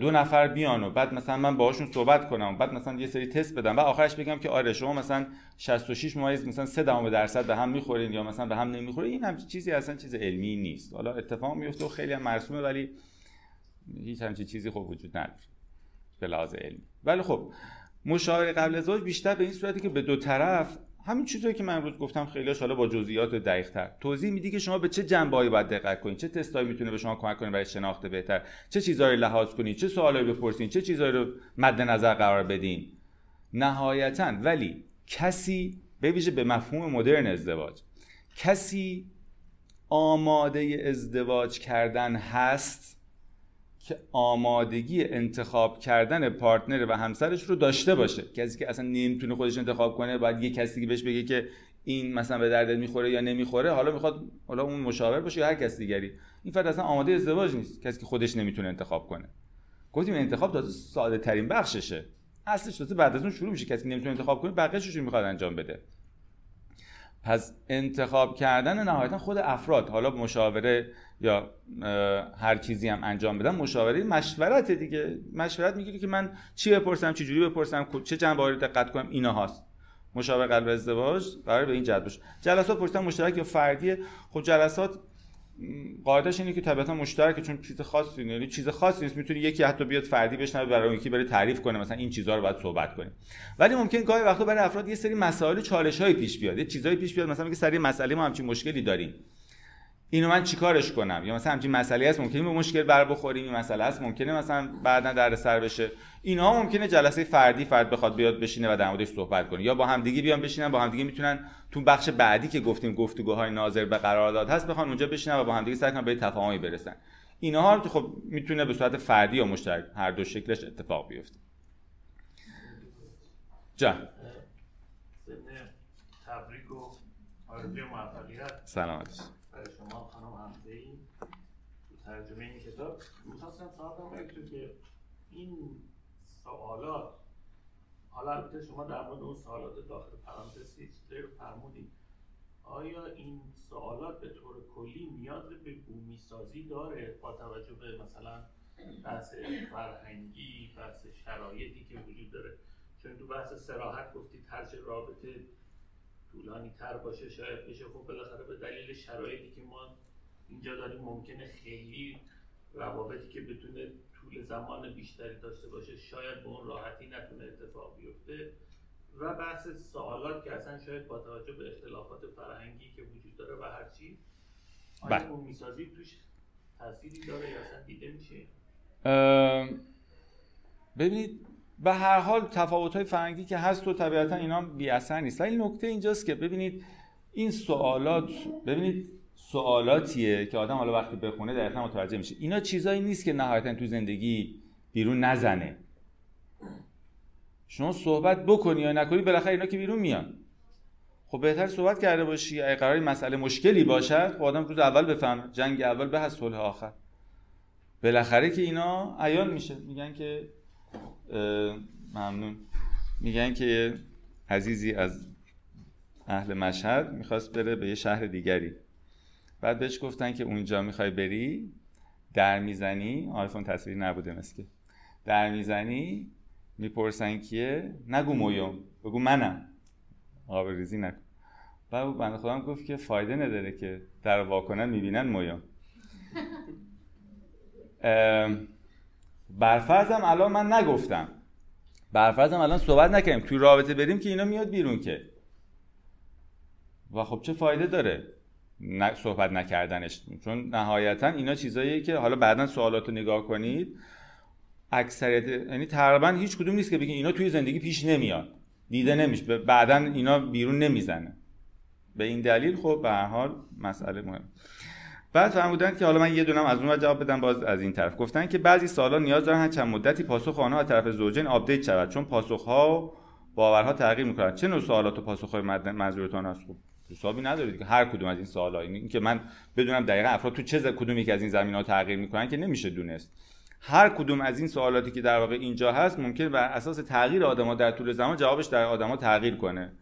دو نفر بیان و بعد مثلا من باهاشون صحبت کنم و بعد مثلا یه سری تست بدم و آخرش بگم که آره شما مثلا 66 ممیز مثلا 3 دهم درصد به هم می‌خورین یا مثلا به هم نمی‌خورین. این هم چیزی اصلا چیز علمی نیست. حالا اتفاق میفته و خیلی هم مرسومه ولی هیچ همچین چیزی خب وجود نداره به لحاظ علمی. ولی خب مشاوره قبل ازدواج بیشتر به این صورتی که به دو طرف همین چیزایی که من امروز گفتم خیلی حالا با جزئیات دقیق تر توضیح میدی که شما به چه جنبه‌ای باید دقت کنید چه تستایی می‌تونه به شما کمک کنه برای شناخت بهتر؟ چه چیزایی لحاظ کنید چه سوالایی بپرسین؟ چه چیزایی رو مد نظر قرار بدین؟ نهایتا ولی کسی به ویژه به مفهوم مدرن ازدواج کسی آماده ازدواج کردن هست که آمادگی انتخاب کردن پارتنر و همسرش رو داشته باشه. کسی که اصلا نمی‌تونه خودش انتخاب کنه باید یه کسی که بهش بگه که این مثلا به دردت می‌خوره یا نمی‌خوره حالا می‌خواد حالا اون مشاور باشه یا هر کس دیگری. این فرد اصلا آماده ازدواج نیست. کسی که خودش نمی‌تونه انتخاب کنه. گفتیم انتخاب تازه ساده ترین بخششه. اصلش تازه بعد از اون شروع میشه. کسی نمی‌تونه انتخاب کنه بقیه‌اش رو می‌خواد انجام بده. پس انتخاب کردن نهایتا خود افراد حالا مشاوره یا هر چیزی هم انجام بدم مشاوره. مشورت دیگه. مشورت می‌گیری که من چی بپرسم چه جوری بپرسم چه جنبه رو دقت کنم اینا هاست. مشاوره قلب ازدواج قرار به این جد باشه. جلسات پرسیدن مشترک یا فردیه خب جلسات قاعدش اینه که طبیعتا مشترکه چون چیز خاصی یعنی چیز خاصی نیست. می‌تونی یکی حتی بیاد فردی بشنوه برای اون یکی بره تعریف کنه مثلا این چیزها رو باید صحبت کنیم. ولی ممکن گاهی وقتا برای افراد یه سری مسائل چالش های پیش بیاد. یه چیزایی پیش بیاد. مثلا میگه سری مسئله ما همچین مشکلی داریم. اینو من چیکارش کنم؟ یا مثلا همچین مسئله هست ممکنه به مشکل بر بخوریم این مسئله هست ممکنه مثلا بعدا در سر بشه. اینها ممکنه جلسه فردی فرد بخواد بیاد بشینه و در موردش صحبت کنه. یا با همدیگه بیان بشینن با همدیگه می‌تونن تو بخش بعدی که گفتیم گفتگوهای ناظر به قرارداد هست بخوان اونجا بشینن و با همدیگه سعی کنن به تفاهمی برسن. اینها که خب می‌تونه به صورت فردی یا مشترک هر دو شکلش اتفاق بیفته. جا. تبریک و سلامت برای شما خانم حمزه ای تو ترجمه این کتاب. می‌خواستم سوال کنم که این سوالات حالا البته شما در مورد اون سوالات داخل پرانتز رو فرمودید آیا این سوالات به طور کلی نیاز به بومی سازی داره با توجه به مثلا بحث فرهنگی بحث شرایطی که وجود داره؟ چون تو بحث سراحت گفتید هرچه رابطه طولانی تر باشه شاید بشه. خب بالاخره به دلیل شرایطی که ما اینجا داریم ممکنه خیلی روابطی که بتونه طول زمان بیشتری داشته باشه شاید به اون راحتی نتونه اتفاق بیفته. و بحث سوالات که اصلا شاید با توجه به اختلافات فرهنگی که وجود داره و هر چی آیا بله. اون می‌سازی توش تأثیری داره یا اصلا دیده میشه؟ ببینید به هر حال تفاوت های فرهنگی که هست و طبیعتا اینا بی اثر نیست. ولی نکته اینجاست که ببینید این سوالات ببینید سوالاتیه که آدم حالا وقتی بخونه دقیقا متوجه میشه. اینا چیزایی نیست که نهایتا تو زندگی بیرون نزنه. شما صحبت بکنی یا نکنی بالاخره اینا که بیرون میان. خب بهتر صحبت کرده باشی. اگه قراری مسئله مشکلی باشد خب آدم روز اول بفهم جنگ اول به صلح آخر. بالاخره که اینا عیان میشه. میگن که ممنون. میگن که عزیزی از اهل مشهد می‌خواست بره به یه شهر دیگری. بعد بهش گفتن که اونجا می‌خوای بری در می‌زنی. آیفون تصویری نبوده مثل در می‌زنی می‌پرسن کیه؟ نگو مویوم بگو منم. آب ریزی نکن. بعد بنده خودم گفت که فایده نداره که در واکنن می‌بینن مویوم. برفرضم الان من نگفتم. برفرضم الان صحبت نکنیم توی رابطه بریم که اینا میاد بیرون که. و خب چه فایده داره؟ صحبت نکردنش. چون نهایتا اینا چیزاییه که حالا بعدا سوالات رو نگاه کنید. اکثریت یعنی تقریبا هیچ کدوم نیست که بگین اینا توی زندگی پیش نمیاد. دیده نمیشه. بعدا اینا بیرون نمی‌زنه. به این دلیل خب به هر حال مسئله مهم بعد فرمودن که حالا من یه دونم از اون جواب بدم باز از این طرف. گفتن که بعضی سوالا نیاز دارن چند مدتی پاسخ آنها از طرف زوجین update شود. چون پاسخ ها باورها تغییر می‌کنن چه نوع سوالات و پاسخ های منظورتان هست خب حسابی ندارید که هر کدوم از این سوالا. این که من بدونم دقیقا افراد تو چه کدومی که از این زمینه ها تغییر می‌کنن که نمیشه دونست. هر کدوم از این سوالاتی که در واقع اینجا هست ممکن بر اساس تغییر آدما در طول زمان جوابش در آدما تغییر کنه.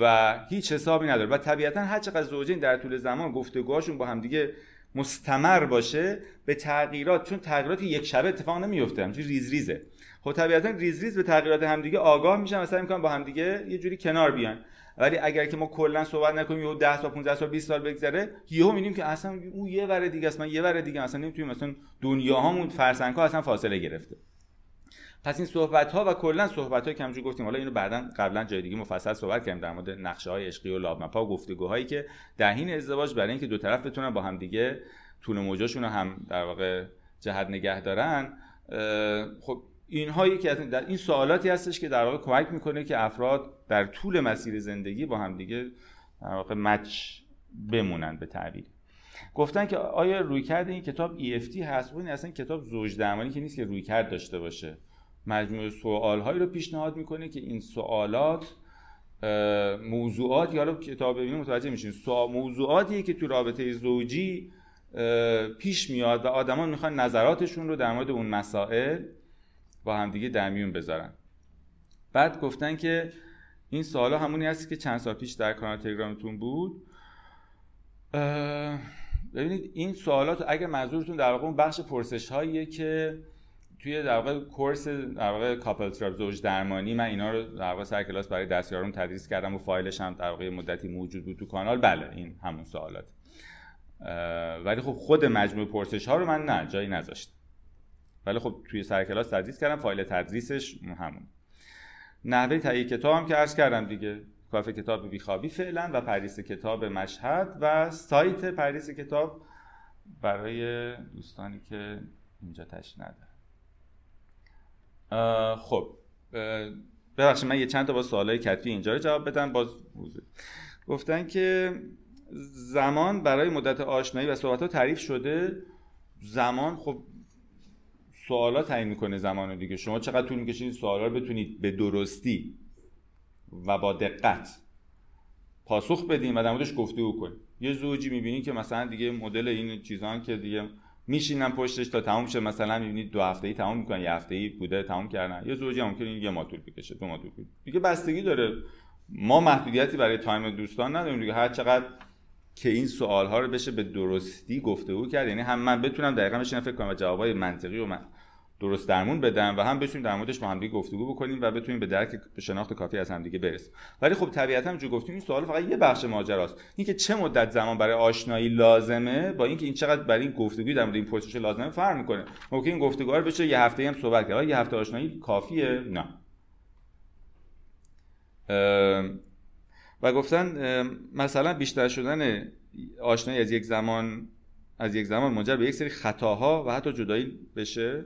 و هیچ حسابی نداره. و طبیعتا هر چقدر زوجین در طول زمان گفتگوهاشون با همدیگه مستمر باشه به تغییرات چون تغییرات یک شبه اتفاق نمیفته همچون ریز ریزه. خب طبیعتا ریز ریز به تغییرات همدیگه آگاه میشن و سعی می‌کنن با همدیگه یه جوری کنار بیان. ولی اگر که ما کلا صحبت نکنیم یهو 10 سال 15 سال 20 سال بگذره یهو می‌بینیم که اصلا اون یه ور دیگه است من یه ور دیگه اصلا نمی‌تونیم مثلا دنیاهامون فرسنگ ها اصلا فاصله گرفته. پس این صحبت ها و کلا صحبت های که همونجور گفتیم حالا اینو بعدا قبلا جای دیگه مفصل صحبت کردیم در مورد نقشه های عشقی و لابمپا و گفتگوهایی که در حین ازدواج برای اینکه دو طرف بتونن با هم دیگه طول موجاشون رو هم در واقع جهت نگه دارن خب اینها یکی از در این سوالاتی هستش که در واقع کمک می‌کنه که افراد در طول مسیر زندگی با هم دیگه در واقع مچ بمونن به تعبیر. گفتن که آیا روی کرده این کتاب EFT هست؟ این اصلا کتاب زوج درمانی که نیست که روی کرد داشته باشه. مجموعه سوال هایی رو پیشنهاد می‌کنه که این سوالات موضوعات یا کتاب ببینیم متوجه میشین. موضوعاتی که تو رابطه زوجی پیش میاد و آدمان می‌خوان نظراتشون رو در مورد اون مسائل با همدیگه در میون بذارن. بعد گفتن که این سوالا همونی هست که چند سال پیش در کانال تلگرامتون بود. ببینید این سوالات اگر منظورتون در واقع اون بخش پرسش هاییه که توی در واقع course در واقع couple therapy زوج درمانی من اینا رو در واقع سر کلاس برای دستیارم تدریس کردم و فایلش هم در واقع مدتی موجود بود تو کانال. بله این همون سوالات. ولی خب خود مجموعه پرسش ها رو من نه جایی نذاشتم. ولی خب توی سر کلاس تدریس کردم فایل تدریسش همون. نحوه تهیه کتاب هم که عرض کردم دیگه کافه کتاب بیخوابی فعلا و پردیس کتاب مشهد و سایت پردیس کتاب برای دوستانی که اینجا تش ندارن. خب ببخشید من یه چند تا با سوالای کتبی اینجا رو جواب بدم باز گفتن که زمان برای مدت آشنایی و صحبت ها تعریف شده زمان خب سوالا تعیین می‌کنه زمان دیگه. شما چقدر طول می‌کشید سوالا رو بتونید به درستی و با دقت پاسخ بدین و در موردش گفتگو کنید یه زوجی می‌بینید که مثلا دیگه مدل این چیزان که دیگه میشینن پشتش تا تموم شه مثلا می‌بینید دو هفته ای تموم می‌کنن یه هفته ای بوده تموم کردن. یه زوجی هم ممکنه یه ماه طول بکشه دو ماه طول بکشه. دیگه بستگی داره. ما محدودیتی برای تایم دوستان نداریم دیگه. هر چقدر که این سوال ها رو بشه به درستی گفتگو کرد یعنی هم من بتونم دقیقا بشینم فکر کنم و جوابای منطقی و من درست درمون بدم و هم بتونیم در موردش با همدیگه گفتگو بکنیم و بتونیم به درک به شناخت کافی از همدیگه برسیم. ولی خب طبیعتا جو گفتیم این سوال فقط یه بخش ماجراست. اینکه چه مدت زمان برای آشنایی لازمه؟ با اینکه این چقدر برای این گفتگوی در مورد این پرسش لازمه فرق می‌کنه. ممکن این گفتگو رو بشه یه هفته هم صحبت کرد. یه هفته آشنایی کافیه؟ نه. و گفتن مثلا بیشتر شدن آشنایی از یک زمان از یک زمان منجر به یک سری خطاها و حتی جدایی بشه؟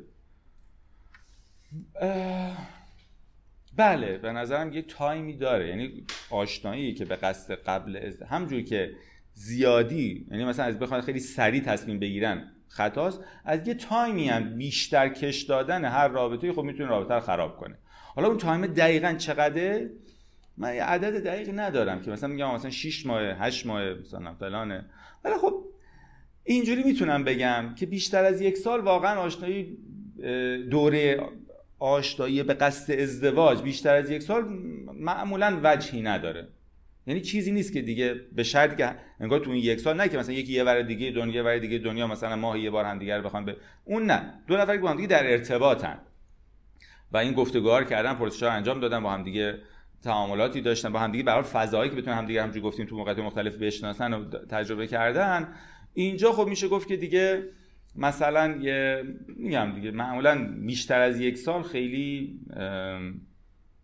بله به نظرم یه تایمی داره. یعنی آشنایی که به قصد قبل از همجور که زیادی یعنی مثلا از بخواد خیلی سریع تصمیم بگیرن خطاست از یه تایمی هم بیشتر کش دادن هر رابطه خب می‌تونه رابطه رو خراب کنه. حالا اون تایم دقیقا چقدره؟ من یه عدد دقیقی ندارم که مثلا میگم مثلا 6 ماه 8 ماه مثلا فلانه. ولی خب اینجوری می‌تونم بگم که بیشتر از یک سال واقعا آشنایی دوره آشنایی به قصد ازدواج بیشتر از یک سال معمولا وجهی نداره. یعنی چیزی نیست که دیگه به شرطی که انگار تو این یک سال نه که مثلا یکی یه ور دیگه دنیا ور دیگه دنیا مثلا ماه یه بار هم دیگر بخوان به اون نه. دو نفر که با هم دیگه در ارتباطن. و این گفتگوها کردن پرسش انجام دادن با هم دیگه تعاملاتی داشتن با هم دیگه برای فضایی که بتونن هم دیگه همونجوری گفتیم تو موقعیت مختلف بشناسن و تجربه کردن. اینجا خب میشه گفت که دیگه مثلا یه میگم دیگه معمولا بیشتر از یک سال خیلی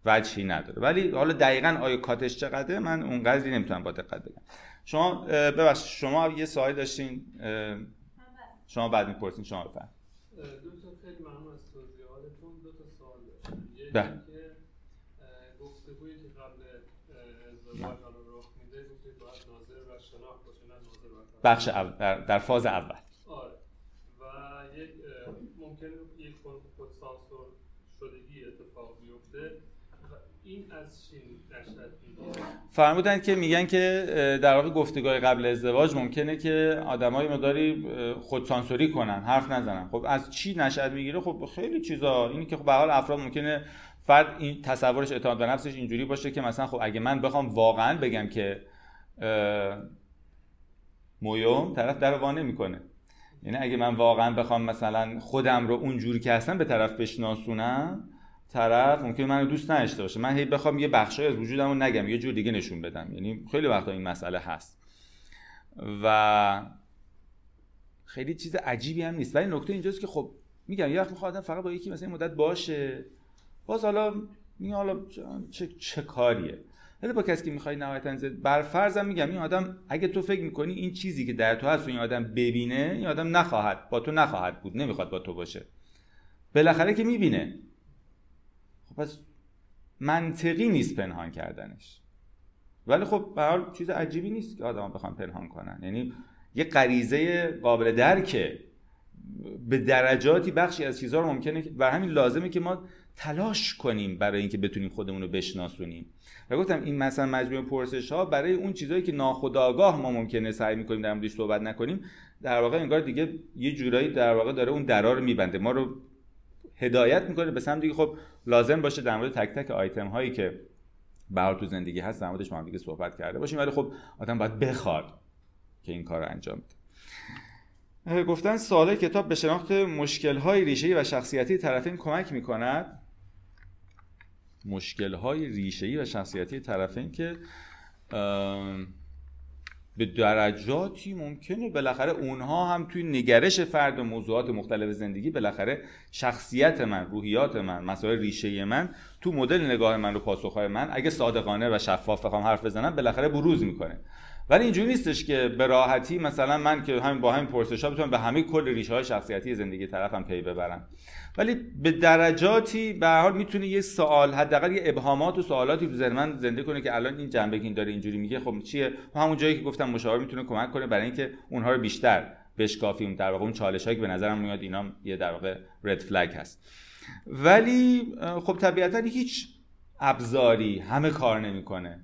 وجهی نداره. ولی حالا دقیقا آیا کاتش چقدره من اونقدری نمی‌تونم با دقت بگم. شما ببخشید شما یه سوال داشتین شما بعد می‌پرسین شما بفرمایید. دو تا خیلی ممنون از توضیحاتتون. دو تا سوال داشتم. یکی بله. که گفتگویی که قبل ازدواج حالا رخ میده گفتید باید ناظر و شناخت باشه نه ناظر و بخش اول در فاز اول آره و یک اه، ممکنه یک فرم خود سانسور شدگی اتفاق بیفته و این از چی نشأت می‌گیره فرمودن که میگن که در واقع گفتگاه قبل ازدواج ممکنه که آدمای مداری خودسانسوری کنن حرف نزنن. خب از چی نشأت می‌گیره؟ خب خیلی چیزا. اینی که خب به حال افراد ممکنه فرد این تصورش اعتماد به نفسش اینجوری باشه که مثلا خب اگه من بخوام واقعا بگم که مویوم طرف در وانه می‌کنه یعنی اگه من واقعا بخوام مثلا خودم رو اونجوری که هستم به طرف بشناسونم طرف ممکنه منو دوست نداشته باشه. من هی بخوام یه بخشای از وجودم رو نگم یه جور دیگه نشون بدم. یعنی خیلی وقتا این مسئله هست. و خیلی چیز عجیبی هم نیست. ولی نکته اینجاست که خب میگم یه وقت می‌خواد فقط با یکی مثلا مدت باشه. باز حالا میگم حالا چه, چه کاریه؟ ولی با کسی که می‌خوای نهایتا بر فرضم میگم این آدم اگه تو فکر می‌کنی این چیزی که در تو هست و این آدم ببینه این آدم نخواهد با تو نخواهد بود. نمی‌خواد با تو باشه. بالاخره که می‌بینه. پس منطقی نیست پنهان کردنش. ولی خب به حال چیز عجیبی نیست که آدم بخوان پنهان کنن. یعنی یه غریزه قابل درکه به درجاتی بخشی از چیزها رو ممکنه بر همین لازمه که ما تلاش کنیم برای اینکه بتونیم خودمون رو بشناسونیم. و گفتم این مثلا مجموعه پرسش ها برای اون چیزهایی که ناخودآگاه ما ممکنه سعی می‌کنیم در موردش صحبت نکنیم در واقع انگار دیگه یه جورایی در واقع داره اون درا رو میبنده. ما رو هدایت می‌کنه به سمت دیگه خب لازم باشه در مورد تک تک آیتم هایی که به تو زندگی هست در موردش ما هم دیگه صحبت کرده باشیم. ولی خب آدم باید بخواد که این کار رو انجام بده. گفتن ساله کتاب به شناخت مشکل‌های ریشه‌ای و شخصیتی طرفین کمک می‌کند. مشکل‌های ریشه‌ای و شخصیتی طرفین که به درجاتی ممکنه بالاخره اونها هم توی نگرش فرد موضوعات مختلف زندگی بالاخره شخصیت من روحیات من مسائل ریشه من تو مدل نگاه من و پاسخهای من اگه صادقانه و شفاف بخوام حرف بزنم بالاخره بروز می‌کنه. ولی اینجوری نیستش که به راحتی مثلا من که همین با همین پرسش ها بتونم به همه کل ریشه های شخصیتی زندگی طرفم پی ببرم. ولی به درجاتی به حال می‌تونه یه سوال حداقل یه ابهامات و سوالاتی تو ذهن زنده کنه که الان این جنبه این داره اینجوری میگه خب چیه؟ همون جایی که گفتم مشاور می‌تونه کمک کنه برای اینکه اونها رو بیشتر بشکافیم. در واقع اون چالش هایی که به نظرم میاد اینا یه در واقع رد فلگ هست. ولی خب طبیعتا هیچ ابزاری همه کار نمی‌کنه.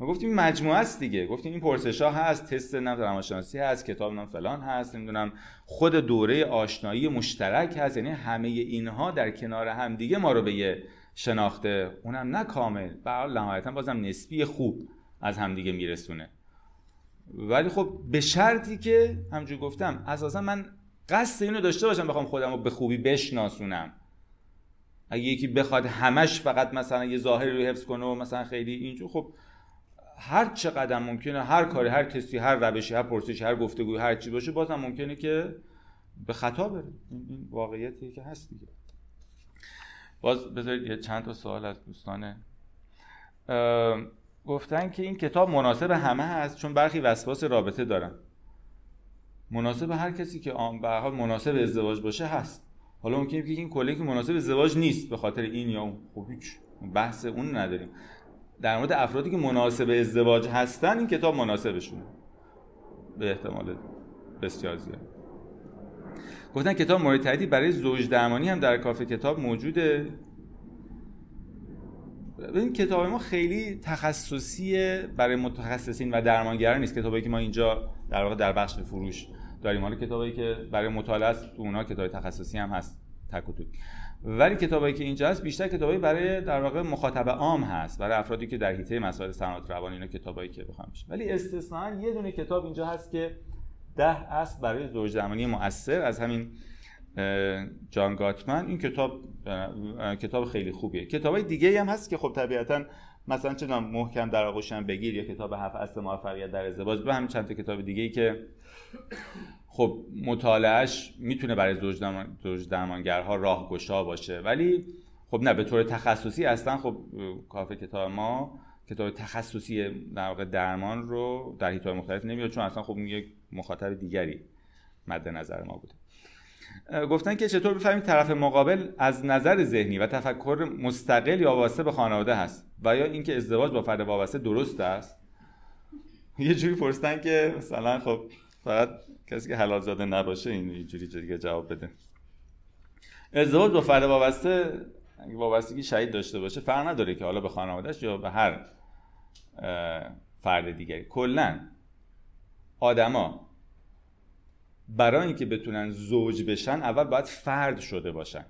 ما گفتیم مجموعه است دیگه. گفتیم این پرسش ها هست تست نم روانشناسی هست کتاب نم فلان هست نمی‌دونم خود دوره آشنایی مشترک هست. یعنی همه اینها در کنار هم دیگه ما رو به یه شناخته. اونم نه کامل. به نهایتا بازم نسبی خوب از همدیگه میرسونه. ولی خب به شرطی که همجور گفتم اساسا من قصد اینو داشته باشم بخوام خودم رو به خوبی بشناسونم. اگه یکی بخواد همش فقط مثلا یه ظاهری رو حفظ کنه و مثلا خیلی اینجور خب هر چقدر ممکنه هر کاری هر کسی هر روشی هر پرسشی هر گفتگوی هر چی باشه بازم ممکنه که به خطا بره. این واقعیتی که هست دیگه. باز بذارید یه چند تا سوال از دوستان. گفتن که این کتاب مناسب همه هست چون برخی وسواس رابطه دارن. مناسب هر کسی که آن به حال مناسب ازدواج باشه هست. حالا ممکنه که این کلی که مناسب ازدواج نیست به خاطر این یا اون. خب هیچ بحث اون نداریم. در مورد افرادی که مناسب ازدواج هستن این کتاب مناسبشونه. به احتمال بسیار زیاد. گفتن کتاب مورد تاییدی برای زوج درمانی هم در کافه کتاب موجوده. این کتاب ما خیلی تخصصی برای متخصصین و درمانگران نیست. کتابی که ما اینجا در واقع در بخش فروش داریم. حالا کتابی که برای مطالعه است اونها کتاب تخصصی هم هست. تک و ولی کتابایی که اینجا هست بیشتر کتابایی برای در واقع مخاطب عام هست برای افرادی که در حیطه مسائل صنعت روان اینا کتابایی که بخوام ولی استثنا یه دونه کتاب اینجا هست که ده اصل برای زوج درمانی مؤثر از همین جان گاتمن. این کتاب کتاب خیلی خوبیه. کتابای دیگه هم هست که خب طبیعتا مثلا چه محکم در آغوش بگیر یا کتاب هفت اصل موفقیت در ازدواج به همین چند تا کتاب دیگه ای که خب مطالعهش می‌تونه برای زوج, درمان، زوج درمانگرها راهگشا باشه. ولی خب نه به طور تخصصی اصلا خب کافه کتاب ما کتاب تخصصی در واقع درمان رو در حیطه مختلف نمیاد چون اصلا خب یک مخاطب دیگری مد نظر ما بوده. گفتن که چطور بفهمید طرف مقابل از نظر ذهنی و تفکر مستقل یا وابسته به خانواده هست و یا اینکه ازدواج با فرد وابسته درست است؟ یه جوری پرسیدن که مثلا خب فقط کسی که حلال زاده نباشه این اینجوری دیگه جواب بده. ازدواج با فرد وابسته اگه وابستگی شهید داشته باشه فرق نداره که حالا به خانوادهش یا به هر فرد دیگری. کلا آدما برای اینکه بتونن زوج بشن اول باید فرد شده باشن.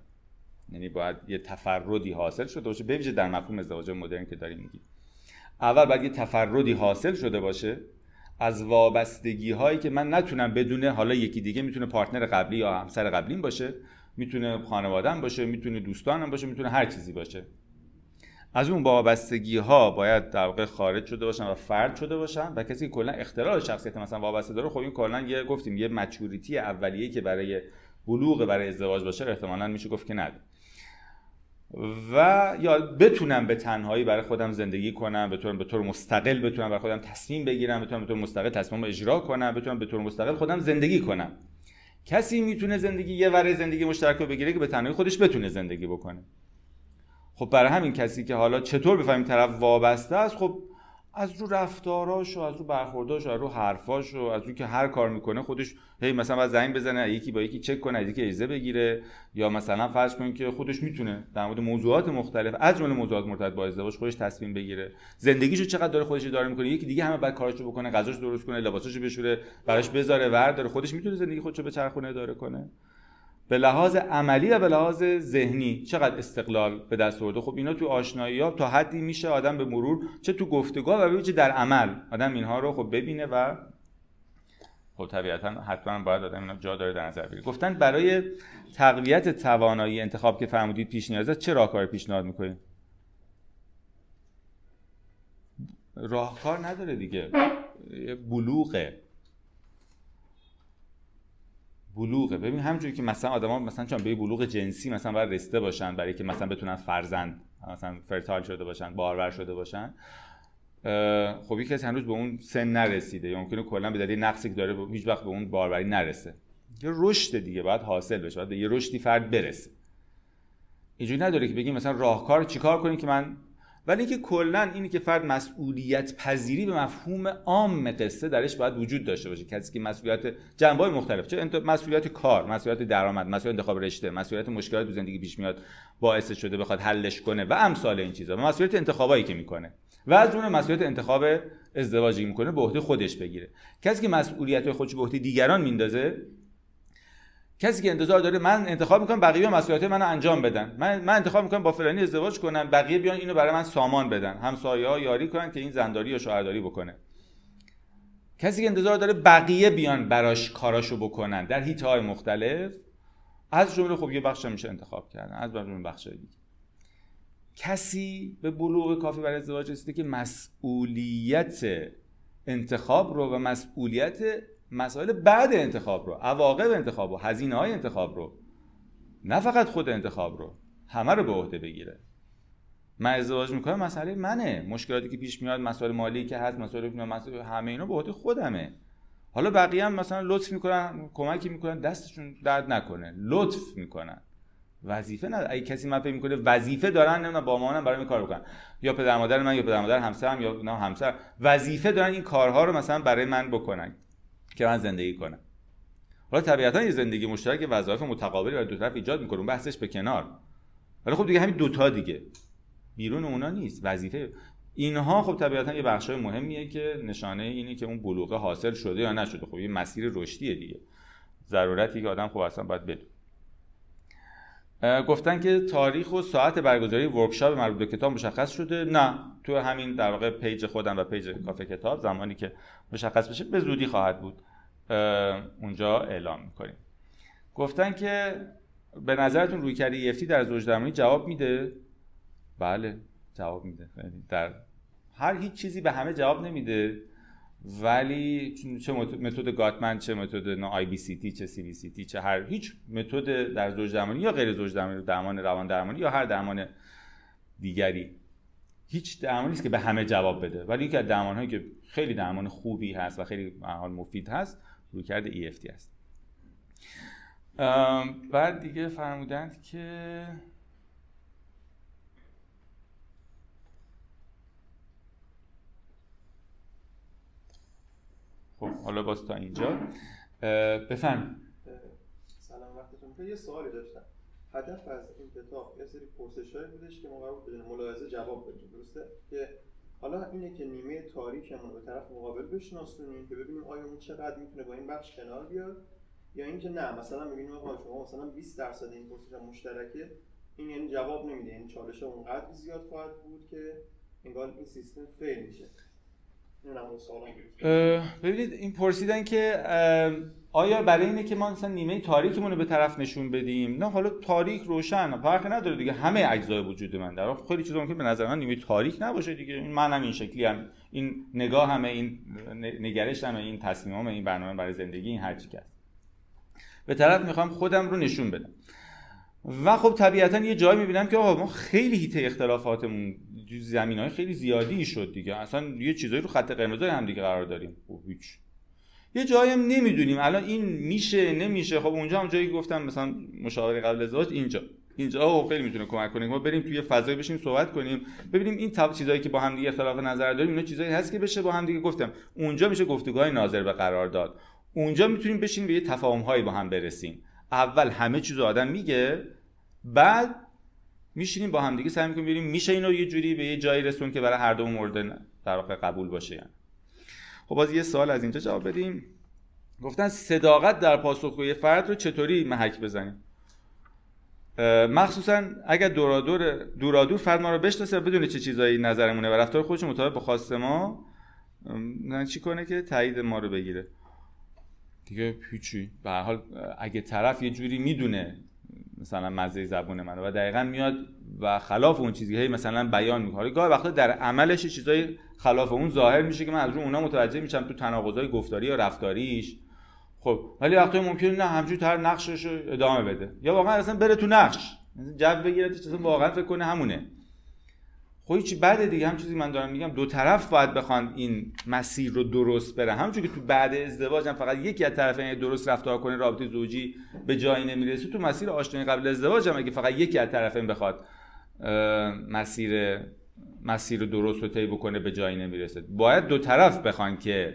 یعنی باید یه تفردی حاصل شده باشه. ببینید در مفهوم ازدواج مدرن که داریم میگیم. اول باید یه تفردی حاصل شده باشه. از وابستگی هایی که من نتونم بدونه حالا یکی دیگه می‌تونه پارتنر قبلی یا همسر قبلیم باشه می‌تونه خانوادم باشه می‌تونه دوستانم باشه می‌تونه هر چیزی باشه. از اون وابستگی ها باید در واقع خارج شده باشن و فرد شده باشن و کسی که کلا اختلال شخصیت مثلا وابسته داره خب این کلا یه گفتیم یه مچوریتی اولیه که برای بلوغ برای ازدواج باشه احتمالا میشه گفت که نداره و یا بتونم به تنهایی برای خودم زندگی کنم بتونم به طور مستقل بتونم برای خودم تصمیم بگیرم بتونم به طور مستقل تصمیم اجرا کنم بتونم به طور مستقل خودم زندگی کنم. کسی می‌تونه زندگی یه وره زندگی مشترک رو بگیره که به تنهایی خودش بتونه زندگی بکنه. خب برای همین کسی که حالا چطور بفهمیم طرف وابسته است خب از رو رفتاراش و از رو برخورداش و از رو حرفاش و از رو که هر کار می‌کنه خودش هی مثلا باید زنگ بزنه یکی با یکی چک کنه یکی ایزه بگیره. یا مثلا فرض کنید که خودش می‌تونه در مورد موضوعات مختلف از جمله موضوعات مرتبط با ازدواج خودش تصمیم بگیره. زندگیشو چقدر داره خودش اداره می‌کنه؟ یکی دیگه همه بعد کاراشو بکنه غذاش درست کنه لباساشو بشوره براش بذاره ور داره خودش می‌تونه زندگی خودشو به چرخونه اداره کنه؟ به لحاظ عملی و به لحاظ ذهنی چقدر استقلال به دست آورده. خب اینا تو آشنایی ها تا حدی میشه آدم به مرور چه تو گفتگو و چه در عمل آدم اینها رو خب ببینه و خب طبیعتا حتما باید آدم اینا جا داره در نظر بگیره. گفتن برای تقویت توانایی انتخاب که فرمودید پیش نیازه چه راهکار پیشنهاد می‌کنید راهکار نداره دیگه. بلوغه. بلوغه. ببین همونجوری که مثلا آدما مثلا چون به بلوغ جنسی مثلا باید رسیده باشن برای که مثلا بتونن فرزند مثلا فرتال شده باشن بارور شده باشن خب کسی هنوز به اون سن نرسیده. یا ممکنه کلا به دلیل نقصی که داره هیچ وقت به اون باروری نرسه. یه رشد دیگه باید حاصل بشه باید یه رشدی فرد برسه. اینجوری نداره که بگیم مثلا راهکار چیکار کنیم که من ولی اینکه کلا اینی که فرد مسئولیت پذیری به مفهوم عام قصه درش باید وجود داشته باشه. کسی که مسئولیت جنبه مختلف چه مسئولیت کار مسئولیت درآمد مسئولیت انتخاب رشته مسئولیت مشکلات تو زندگی پیش میاد باعث شده بخواد حلش کنه و امثال این چیزا. مسئولیت انتخابایی که می‌کنه. و از جمله مسئولیت انتخاب ازدواجی می‌کنه به عهده خودش بگیره. کسی که مسئولیت خودش به عهده دیگران میندازه کسی که انتظار داره من انتخاب می‌کنم بقیه مسئولیت منو انجام بدن. من من انتخاب می‌کنم با فلانی ازدواج کنم بقیه بیان اینو برای من سامان بدن. همسایه ها یاری کنن که این زنداری یا شوهرداری بکنه. کسی که انتظار داره بقیه بیان براش کاراشو بکنن در هیته های مختلف از جمله خب یه بخش میشه انتخاب کردن از جمله بخش دیگه. کسی به بلوغ کافی برای ازدواج رسیده که مسئولیت انتخاب رو و مسئولیت مسائل بعد انتخاب رو عواقب انتخاب رو هزینه های انتخاب رو. نه فقط خود انتخاب رو همه رو به عهده بگیره. من ازدواج می‌کنم مسئله منه. مشکلاتی که پیش میاد مسائل مالی که هست مسائل مسائل همه اینا به عهده خودمه. حالا بقیه هم مثلا لطف می‌کنن کمکی می‌کنن دستشون درد نکنه. لطف می‌کنن. وظیفه نه اگه کسی من فکر می‌کنه وظیفه دارن نمی‌دونم با مامانم برای این کار بکنن. یا پدر مادر من یا پدر مادر همسرم یا نه همسر. وظیفه دارن این کارها رو مثلا برای من بکنن. که من زندگی کنم. حالا طبیعتا یه زندگی مشترک وظایف متقابلی برای دو طرف ایجاد می‌کنه اون بحثش به کنار. ولی خب دیگه همین دوتا دیگه. بیرون اونا نیست. وظیفه اینها خب طبیعتا یه بخشای مهمیه که نشانه اینه که اون بلوغه حاصل شده یا نشده. خب یه مسیر رشدیه دیگه. ضرورتی که آدم خب اصلا باید بدون گفتن که تاریخ و ساعت برگزاری workshop مربوط به کتاب مشخص شده. نه تو همین در واقع page خودم و page کافه کتاب زمانی که مشخص بشه به زودی خواهد بود. اونجا اعلام می‌کنیم. گفتن که به نظرتون رویکرد EFT در زوج درمانی جواب میده؟ بله جواب میده. در هر هیچ چیزی به همه جواب نمیده. ولی چه متد گاتمن چه متد آی بی سی تی چه سی بی سی تی چه هر هیچ متد در زوج درمانی یا غیر زوج درمانی درمان روان درمانی یا هر درمان دیگری. هیچ درمانی نیست که به همه جواب بده. ولی یکی از درمان هایی که خیلی درمان خوبی هست و خیلی حال مفید هست روی کرده EFT هست بعد دیگه فرمودند که حالا باز تا اینجا. بفرم. سلام وقتتون یه سوالی داشتم. هدف از این کتاب یه سری پرسش بودش که ما قرار بدون ملاحظه جواب بدیم. درسته؟ که حالا اینه که نیمه تاریکمون به طرف مقابل بشناسونیم که ببینیم آیا اون چقدر می‌تونه با این بخش کنار بیاد یا اینکه نه مثلا می‌بینیم آقا شما مثلا 20 درصد این پرسش مشترکه. این یعنی جواب نمیده. این چالش اونقدر زیاد خواهد بود که انگار این سیستم فیل میشه. ببینید این پرسیدن که آیا برای اینه که ما مثلا نیمه تاریکمون رو به طرف نشون بدیم؟ نه حالا تاریک روشن فرق نداره دیگه. همه اجزای وجود من در خیلی چیزا ممکن به نظر من نیمه تاریک نباشه دیگه. این منم این شکلی هم این نگاه همه این نگرش همه این تصمیمام این برنامه برای زندگی این هر چی که به طرف می‌خوام خودم رو نشون بدم. و خب طبیعتا یه جایی می‌بینم که آقا ما خیلی هیته اختلافاتمون زمین های خیلی زیادی شد دیگه. اصلا یه چیزایی رو خط قرمز هم دیگه قرار داریم. خب هیچ. یه جایی هم نمی‌دونیم. الان این میشه نمیشه. خب اونجا هم جایی گفتم مثلا مشاوره قبل ازدواج اینجا. اینجا خب خیلی می‌تونه کمک کنه ما بریم توی فضای بشیم صحبت کنیم. ببینیم این تاب چیزایی که با هم دیگه اختلاف نظر داریم اینا چیزایی هست که بشه با هم دیگه گفتم. اونجا میشه گفتگوهای ناظر به قرار داد. اونجا می‌تونیم بشیم به یه تفاهم هایی با هم برسیم. اول همه چیزو آدم میگه بعد میشینیم با هم دیگه سعی می‌کنیم ببینیم میشه اینو یه جوری به یه جایی رسون که برای هر دو مورد در واقع قبول باشه یعنی. خب باز یه سوال از اینجا جواب بدیم. گفتن صداقت در پاسخگوی فرد رو چطوری محک بزنیم؟ مخصوصا اگر دورادور دورادور فرد ما رو بشناسه بدون چه چیزایی نظرمونه و رفتار خودش مطابق با خواست ما نه چی کنه که تایید ما رو بگیره؟ دیگه هیچی. به حال اگه طرف یه جوری می‌دونه مثلا مزه زبون منو. و دقیقا میاد و خلاف اون چیزی هی مثلا بیان می‌کنه. گاهی وقتا در عملش چیزای خلاف اون ظاهر میشه که من از رو اونا متوجه میشم تو تناقضای گفتاری یا رفتاریش. خب ولی وقتی ممکنه نه همجوری تر نقشش رو ادامه بده. یا واقعا اصلا بره تو نقش. جو بگیره اصلا واقعا فکر کنه همونه. خب چی بعد دیگه. هم چیزی من دارم میگم. دو طرف باید بخوان این مسیر رو درست بره همونجور که تو بعد ازدواج هم فقط یکی از طرفین درست رفتار کنه رابطه زوجی به جایی نمی‌رسه. تو مسیر آشنایی قبل ازدواج هم اگه فقط یکی از طرفین بخواد مسیر مسیر رو درست رو طی بکنه به جایی نمی‌رسه. باید دو طرف بخوان که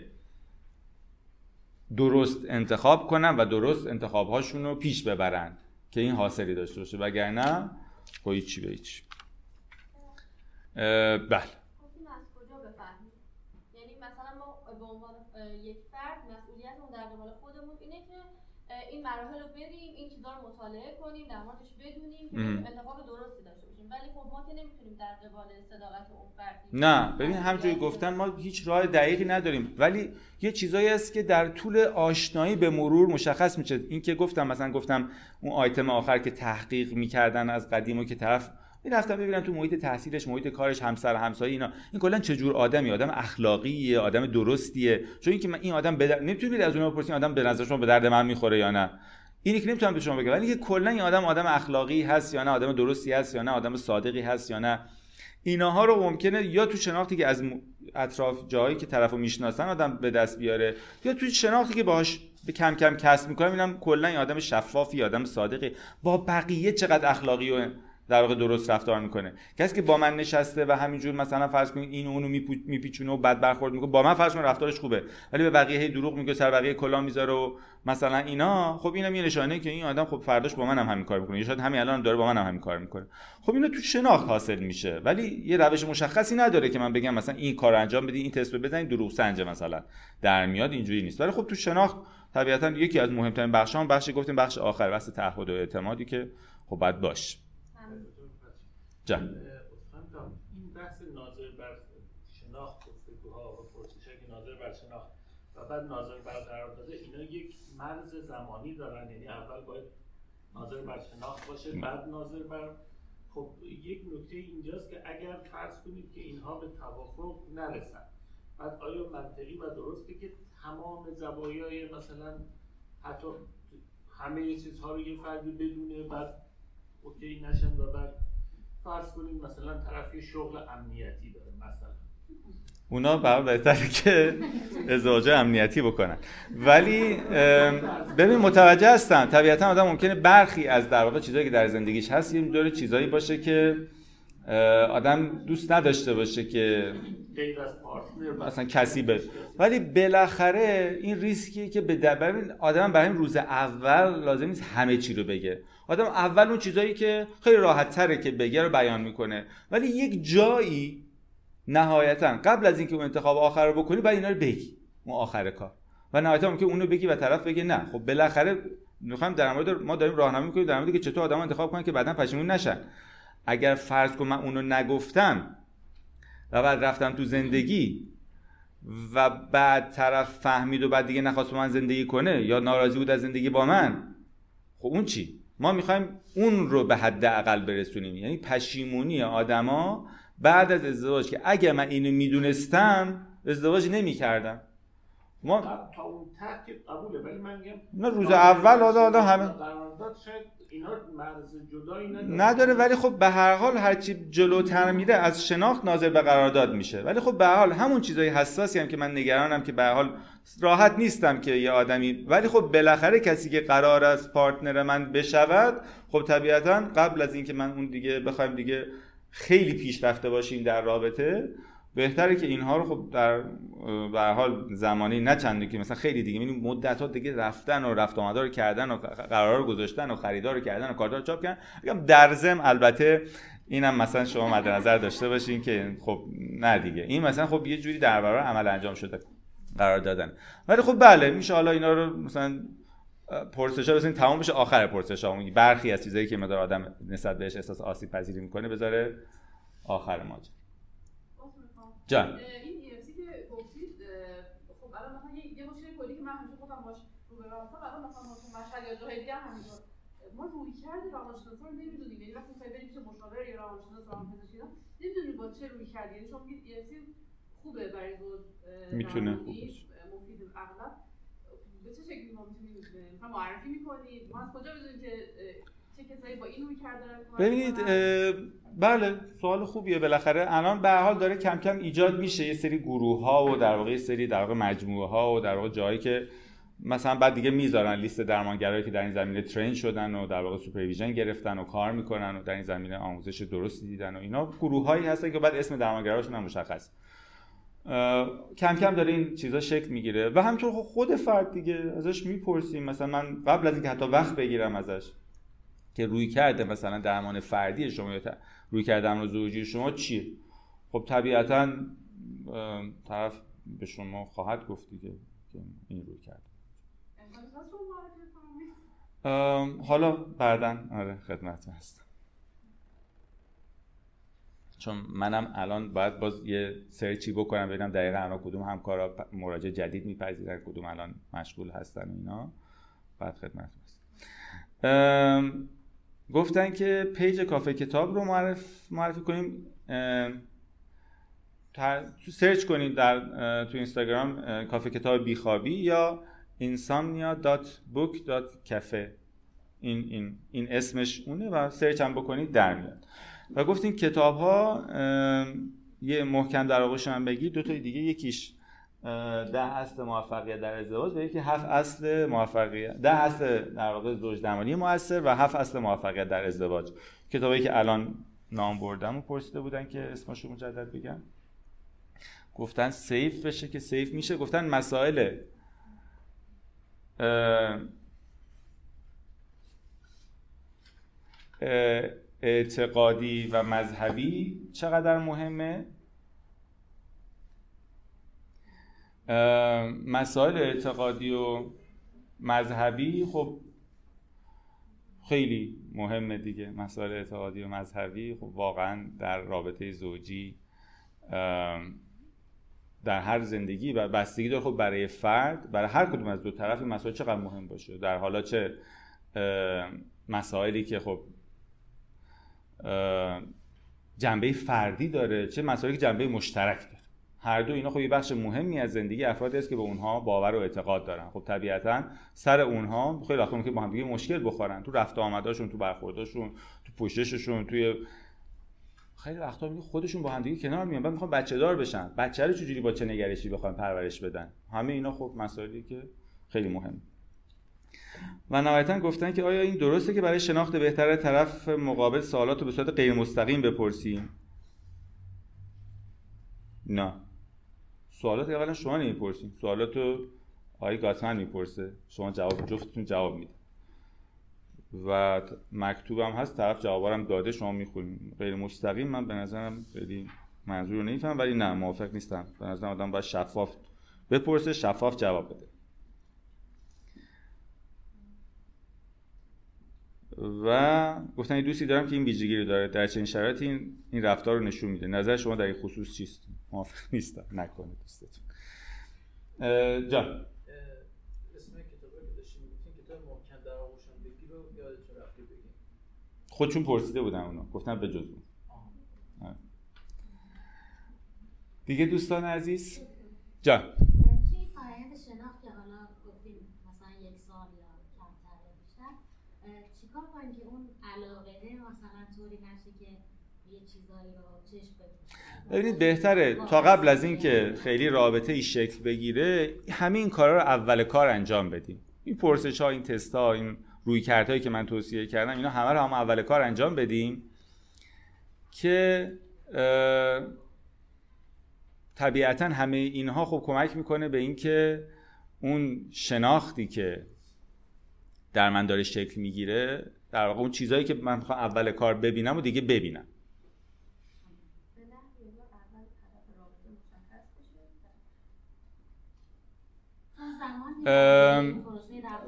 درست انتخاب کنن و درست انتخابهاشون رو پیش ببرن که این حاصلی داشته باشه. وگرنه خب چی به هیچ بله. یعنی مثلا ما به عنوان یک فرد مسئولیتمون در قبال خودمون اینه که این مراحل رو بریم این چیزا رو مطالعه کنیم در موردش بدونیم که انتخاب درستی داشته باشیم. ولی خب ما که نمی‌تونیم در قبال صداقت اون فرد نه ببین همونجوری گفتن ما هیچ راه دقیقی نداریم. ولی یه چیزایی هست که در طول آشنایی به مرور مشخص میشه. این که گفتم مثلا گفتم اون آیتم آخر که تحقیق می‌کردن از قدیم و که طرف می‌رفتم ببینم تو محیط تحصیلش محیط کارش همسر همسایه اینا. این کلا چه جور آدمی؟ آدم اخلاقیه آدم درستیه. چون اینکه من این آدم بدر... نمی‌تونی از اونها بپرسین آدم به نظر شما به درد من می‌خوره یا نه. اینی که نمی‌تونم به شما بگم. ولی که کلا این آدم آدم اخلاقی هست یا نه آدم درستی هست یا نه آدم صادقی هست یا نه. اینها رو ممکنه یا تو شناختی که از اطراف جایی که طرفو می‌شناسن آدم به دست بیاره یا تو شناختی که باهاش به کم کم کسب می‌کنم اینم کلا این آدم شفافی آدم صادقی. با بقیه چقدر اخلاقی و در واقع درست رفتار می‌کنه. کسی که با من نشسته و همینجور مثلا فرض کنید این اونو میپیچونه و بد برخورد می‌کنه با من فرض کنید رفتارش خوبه ولی به بقیه هی دروغ میگه سر بقیه کلا می‌ذاره و مثلا اینا خب اینم یه نشانه که این آدم خب فرداش با منم هم همین کار می‌کنه. یا شاید همین الان داره با منم هم همین کار می‌کنه. خب اینا تو شناخت حاصل میشه ولی یه روش مشخصی نداره که من بگم مثلا این کار انجام بدی این تست رو بزنید دروغ سنج مثلا در میاد اینجوری نیست. ولی خب تو شناخت طبیعتا یکی از مهمترین بخشان بخش گفتیم بخش آخر بحث تعهد و اعتمادی که خب بعد باش. جان. این بحث ناظر بر شناخت گفتگوها و پرسش که ناظر بر شناخت و بعد ناظر بر قرار داده اینا یک مرز زمانی دارن. یعنی اول باید ناظر بر شناخت باشه بعد ناظر بر خب یک نکته اینجاست که اگر فرض کنید که اینها به توافق نرسن بعد آیا منطقی و درسته که تمام زوایای مثلا حتی همه چیزها رو یه فردی بدونه بعد اوکی نشن و بعد فرض کنیم مثلا طرف شغل امنیتی داره مثلا. اونا برای بهتره که ازدواج امنیتی بکنن. ولی ببین متوجه هستم. طبیعتا آدم ممکنه برخی از در واقع چیزایی که در زندگیش هست یه دور چیزایی باشه که آدم دوست نداشته باشه که مثلا کسی به ولی بالاخره این ریسکیه که به ببین آدم برای روز اول لازم نیست همه چی رو بگه. آدم اول اون چیزایی که خیلی راحت تره که بگه رو بیان می‌کنه. ولی یک جایی نهایتا قبل از اینکه اون انتخاب آخر رو بکنی باید اینا رو بگی. اون آخر کار. و نهایتا که اونو بگی و طرف بگه نه. خب بالاخره می‌خوام در مورد ما داریم راهنمایی می‌کنیم در مورد که چطور آدم انتخاب کنن که بعدا پشیمون نشن. اگر فرض کن من اونو نگفتم و بعد رفتم تو زندگی و بعد طرف فهمید و بعد دیگه نخواست من زندگی کنه یا ناراضی بود از زندگی با من خب اون چی؟ ما می‌خوایم اون رو به حد اقل برسونیم. یعنی پشیمونی آدما بعد از ازدواج که اگه من اینو می‌دونستم ازدواج نمی‌کردم. ما تا اون قبوله ولی من میگم نه روز اول حالا حالا همه نداره. ولی خب به هر حال هرچی جلوتر میره از شناخت ناظر به قرارداد میشه. ولی خب به هر حال همون چیزای حساسی هم که من نگرانم که به هر حال راحت نیستم که یه آدمی ولی خب بالاخره کسی که قرار است پارتنر من بشود خب طبیعتا قبل از اینکه من اون دیگه بخوایم دیگه خیلی پیشرفته باشیم در رابطه بهتره که اینها رو خب در به حال زمانی نه چندی که مثلا خیلی دیگه. یعنی مدت ها دیگه رفتن و رفت آمده رو کردن و قرار رو گذاشتن و خریدار رو کردن و کارت چاپ کردن. میگم در ضمن البته اینم مثلا شما مد نظر داشته باشین که خب نه دیگه. این مثلا خب یه جوری در برابر عمل انجام شده قرار دادن. ولی خب بله میشه حالا اینا رو مثلا پرسش ها بزنین تمام بشه. آخر پرسش ها برخی از چیزایی که مدار آدم نسبت بهش احساس آسیب پذیری می‌کنه بذاره آخر ماجرا. جان. این EFC که گفتید خب الان مثلا یه مشکل کلی که من همیشه خودم باش روبرو هستم الان مثلا مشهد یا جاهای دیگه همینطور. ما روی کرد روانشناسا رو نمی‌دونیم. یعنی وقتی می‌خوای بریم پیش مشاور یا روانشناس روانپزشک اینا نمی‌دونیم با چه روی کردی. یعنی شما میگید EFT خوبه برای زوج می‌تونه درمانی، خوب باشه. اه، مفید اغلب. به چه شکلی ما می‌تونیم مثلا معرفی می‌کنید ما از کجا بدونیم که ببینید بله سوال خوبیه. بالاخره الان به حال داره کم کم ایجاد میشه. یه سری گروه ها و در واقع سری در واقع مجموعه ها و در واقع جایی که مثلا بعد دیگه می‌ذارن لیست درمانگرایی که در این زمینه train شدن و در واقع supervision گرفتن و کار می‌کنن و در این زمینه آموزش درستی دیدن و اینا. گروه هایی هستن که بعد اسم درمانگراشون هم مشخص. کم کم داره این چیزا شکل می‌گیره. و همینطور خود فرد دیگه ازش می‌پرسیم. مثلا من قبل از اینکه حتی وقت بگیرم ازش که رویکرد مثلا درمان فردی شما یا رویکرد درمان زوجی شما چیه؟ خب طبیعتا طرف به شما خواهد گفت دیگه که این روی رو؟ ام، حالا بعدا آره خدمت هستم. چون منم الان باید باز یه سرچی بکنم ببینم دقیقا الان کدوم همکارا مراجع جدید میپذیرن کدوم الان مشغول هستن اینا. بعد خدمت هست ام، گفتن که پیج کافه کتاب رو معرف معرفی کنیم سرچ کنید در تو اینستاگرام کافه کتاب بیخوابی یا insomnia.book.cafe این این این اسمش اونه و سرچ هم بکنید در میاد. و گفتین کتاب ها یه محکم در آغوش هم بگی دو تا دیگه یکیش ده اصل موفقیت در ازدواج و یکی هفت اصل موفقیت. ده اصل در واقع زوج درمانی موثر و هفت اصل موفقیت در ازدواج. کتابی که الان نام بردم و پرسیده بودن که اسمشو مجدد بگم. گفتن سیف بشه که سیف میشه. گفتن مسائل اعتقادی و مذهبی چقدر مهمه؟ مسائل اعتقادی و مذهبی خب خیلی مهمه دیگه. مسائل اعتقادی و مذهبی خب واقعا در رابطه زوجی در هر زندگی و بستگی داره. خب برای فرد برای هر کدوم از دو طرف این مسائل چقدر مهم باشه؟ در حالا چه مسائلی که خب جنبه فردی داره چه مسائلی که جنبه مشترک داره؟ هر دو اینا خب یه بخش مهمی از زندگی افرادی است که به اونها باور و اعتقاد دارن. خب طبیعتا سر اونها خیلی وقتا ممکنه با هم دیگه مشکل بخورن. تو رفت آمداشون تو برخورداشون تو پوشششون توی خیلی وقتا میگه خودشون با هم دیگه کنار میان. بعد می‌خوان بچه دار بشن. بچه رو چجوری با چه نگرشی بخوان پرورش بدن؟ همه اینا خب مسائلی که خیلی مهم. و نهایتا گفتن که آیا این درسته که برای شناخت بهتر طرف مقابل سوالات رو به صورت غیر مستقیم بپرسیم؟ نه. سوالات اولا شما نمی‌پرسیم سوالات رو آقای گاتمن می‌پرسه. شما جواب جفتتون جواب میده و ت- مکتوب هم هست طرف جوابارم داده شما می‌خونید غیر مستقیم من به نظرم خیلی منظور رو نمیفهم ولی نه موافق نیستم. به نظرم آدم باید شفاف بپرسه شفاف جواب بده. و گفتن یه دوستی دارم که این ویژگی رو داره. در چنین شرایطی این, این رفتار رو نشون میده. نظر شما در این خصوص چیست؟ موافق نیستم. نکنید دوستتون. جان. خودشون پرسیده بودن اونا گفتن به جز اون. دیگه دوستان عزیز؟ جان. توی فرآیند شناخت که حالا گفتیم مثلا یک سال یا کمتر یا بیشتر اه، چیکار کنیم اون علاقه مثلا طوری نشه که ببینید بهتره تا قبل از اینکه خیلی رابطه ای شکل بگیره همه این کارا رو اول کار انجام بدیم. این پرسش ها این تست ها این روی کردهایی که من توصیه کردم اینا همه رو هم اول کار انجام بدیم که طبیعتا همه اینها خب کمک می‌کنه به اینکه اون شناختی که در من داره شکل می‌گیره در واقع اون چیزهایی که من می‌خوام اول کار ببینم و دیگه ببینم.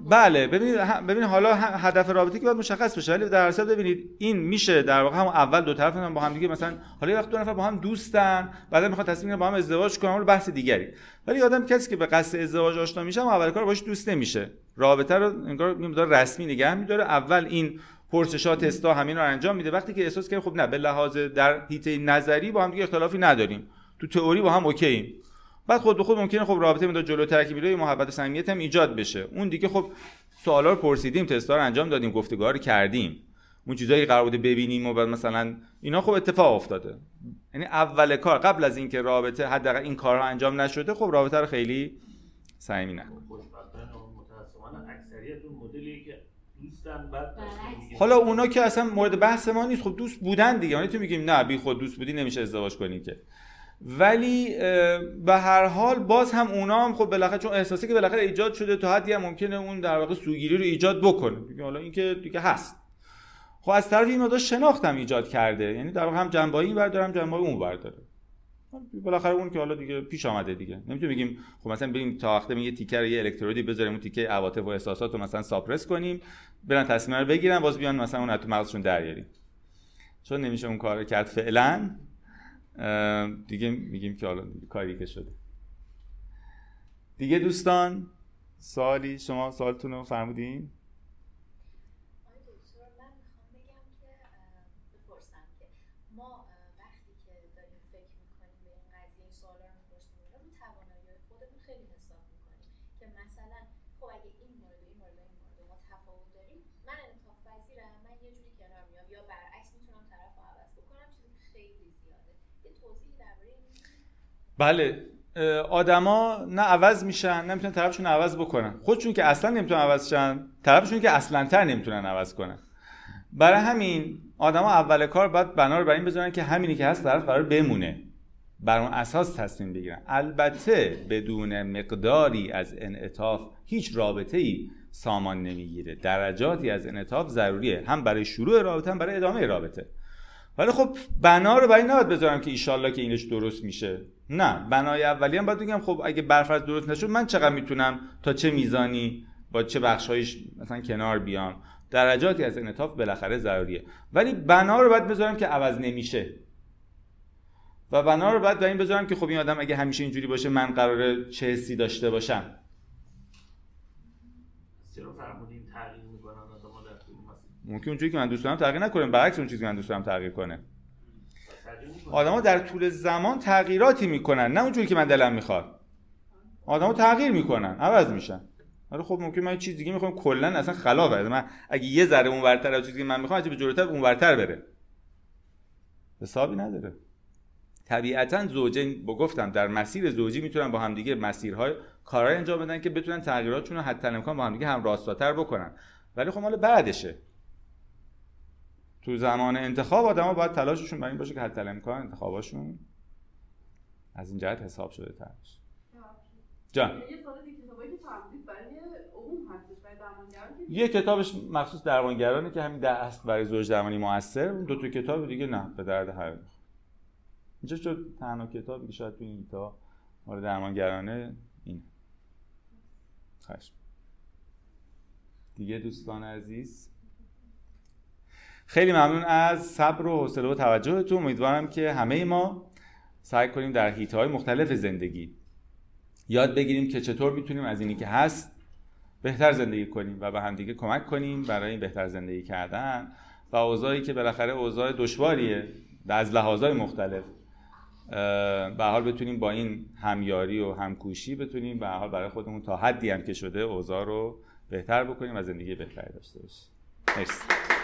بله ببینید ببینید حالا هدف رابطه که باید مشخص بشه ولی در اصل ببینید این میشه در واقع همون اول دو طرف هم با هم دیگه مثلا حالا یه وقت دو نفر با هم دوستن بعدا می‌خواد تصمیم بگیرن با هم ازدواج کنن اون بحث دیگری. ولی آدم کسی که به قصد ازدواج آشنا میشه اول کار باش دوست نمیشه. رابطه رو انگار می‌ذاره رسمی نگه میداره. اول این پرسشات تستا همین رو انجام میده. وقتی که احساس کنه خب نه به لحاظ در حیطه نظری با هم دیگه اختلافی نداریم. تو تئوری با هم اوکییم بعد خود به خود ممکنه خب رابطه مدار جلوتر که میره محبت و صمیمیت هم ایجاد بشه. اون دیگه خب سوالا رو پرسیدیم تستا رو انجام دادیم گفتگار کردیم. اون چیزایی قرار بوده ببینیم و بعد مثلا اینا خب اتفاق افتاده. یعنی اول کار قبل از اینکه رابطه حداقل این کارها انجام نشده خب رابطه رو خیلی صمیمی نکن. حالا اونا که اصلا مورد بحث ما نیست خب دوست بودن دیگه. یعنی تو میگیم نه بی خود دوست بودی نمیشه ازدواج کنی که. ولی به هر حال باز هم اونا هم خب بالاخره چون احساسی که بالاخره ایجاد شده تا حدی هم ممکنه اون در واقع سوگیری رو ایجاد بکنه. دیگه حالا اینکه دیگه هست. خب از طرف این مقدار شناختم ایجاد کرده. یعنی در واقع هم جنبه این بردارم جنبه اون برداره. بالاخره اون که حالا دیگه پیش آمده دیگه. نمی‌تونیم بگیم خب مثلا بریم تا وقته یه تیکر یه الکترودی بذاریم اون تیکه عواطف و احساسات رو مثلا ساپرس کنیم برن تصمیم رو بگیرن باز بیان مثلا اون تو مغزشون در چون نمیشه اون کار کرد فعلا. دیگه میگیم که حالا کاری که شده. دیگه دوستان سوالی شما سوالتون رو فرمودین؟ بله آدما نه عوض میشن نمی‌تونن طرفشون عوض بکنن. خودشون که اصلا نمی‌تونن عوض شن طرفشون که اصلا تر نمی‌تونن عوض کنن. برای همین آدما اول کار باید بنا رو بر این بذارن که همینی که هست طرف قرار بمونه. بر اون اساس تصمیم بگیرن. البته بدون مقداری از انعطاف هیچ رابطه ای سامان نمی‌گیره. درجاتی از انعطاف ضروریه. هم برای شروع رابطه هم برای ادامه رابطه. ولی خب بنا رو برای نباید بذارم که ایشالله که اینش درست میشه. نه بنای اولی هم باید بگم خب اگه برفرض درست نشد من چقدر می‌تونم تا چه میزانی با چه بخشایش مثلا کنار بیام؟ درجاتی از انعطاف بالاخره ضروریه. ولی بنا رو باید بذارم که عوض نمیشه. و بنا رو باید این بذارم که خب این آدم اگه همیشه اینجوری باشه من قراره چه حسی داشته باشم؟ ممکن اونجوری که من دوست دارم تغییر نکنه برعکس اون چیزی که من دوست دارم تغییر کنه. آدما در طول زمان تغییراتی می‌کنن نه اونجوری که من دلم می‌خواد. آدما تغییر می‌کنن عوض میشن. آره خب ممکن من چیز دیگه می‌خوام کلا اصلا خلافه من اگه یه ذره اون ورتر از چیزی که من می‌خوام به جلوتر اون ورتر بره. حسابی نداره. طبیعتا زوجین با گفتم در مسیر زوجی می‌تونن با همدیگه مسیرهای کارهای انجام بدن که بتونن تغییراتشون رو حتی امکان با همدیگه هم راستاتر بکنن. ولی خب مال بعدشه. تو زمان انتخاب آدما باید تلاششون برای این باشه که حتی امکان انتخاباشون از این جهت حساب شده تر جان. یه کتابش مخصوص درمانگرانه که همین در اصل برای زوج درمانی موثر دو تا کتاب دیگه نه به درد هر اینجا شد تنها کتابی که شاید تو این تا مورد درمانگرانه این خشم. دیگه دوستان عزیز خیلی ممنون از صبر و حوصله و توجهتون. امیدوارم که همه ما سعی کنیم در حیطه های مختلف زندگی یاد بگیریم که چطور می‌تونیم از اینی که هست بهتر زندگی کنیم و به همدیگه کمک کنیم برای این بهتر زندگی کردن. و اوضاعی که بالاخره اوضاع دشواریه از لحاظهای مختلف به حال بتونیم با این همیاری و همکوشی بتونیم به حال برای خودمون تا حدی هم که شده اوضاع رو بهتر بکنیم و زندگی بهتری داشته باشیم. مرسی.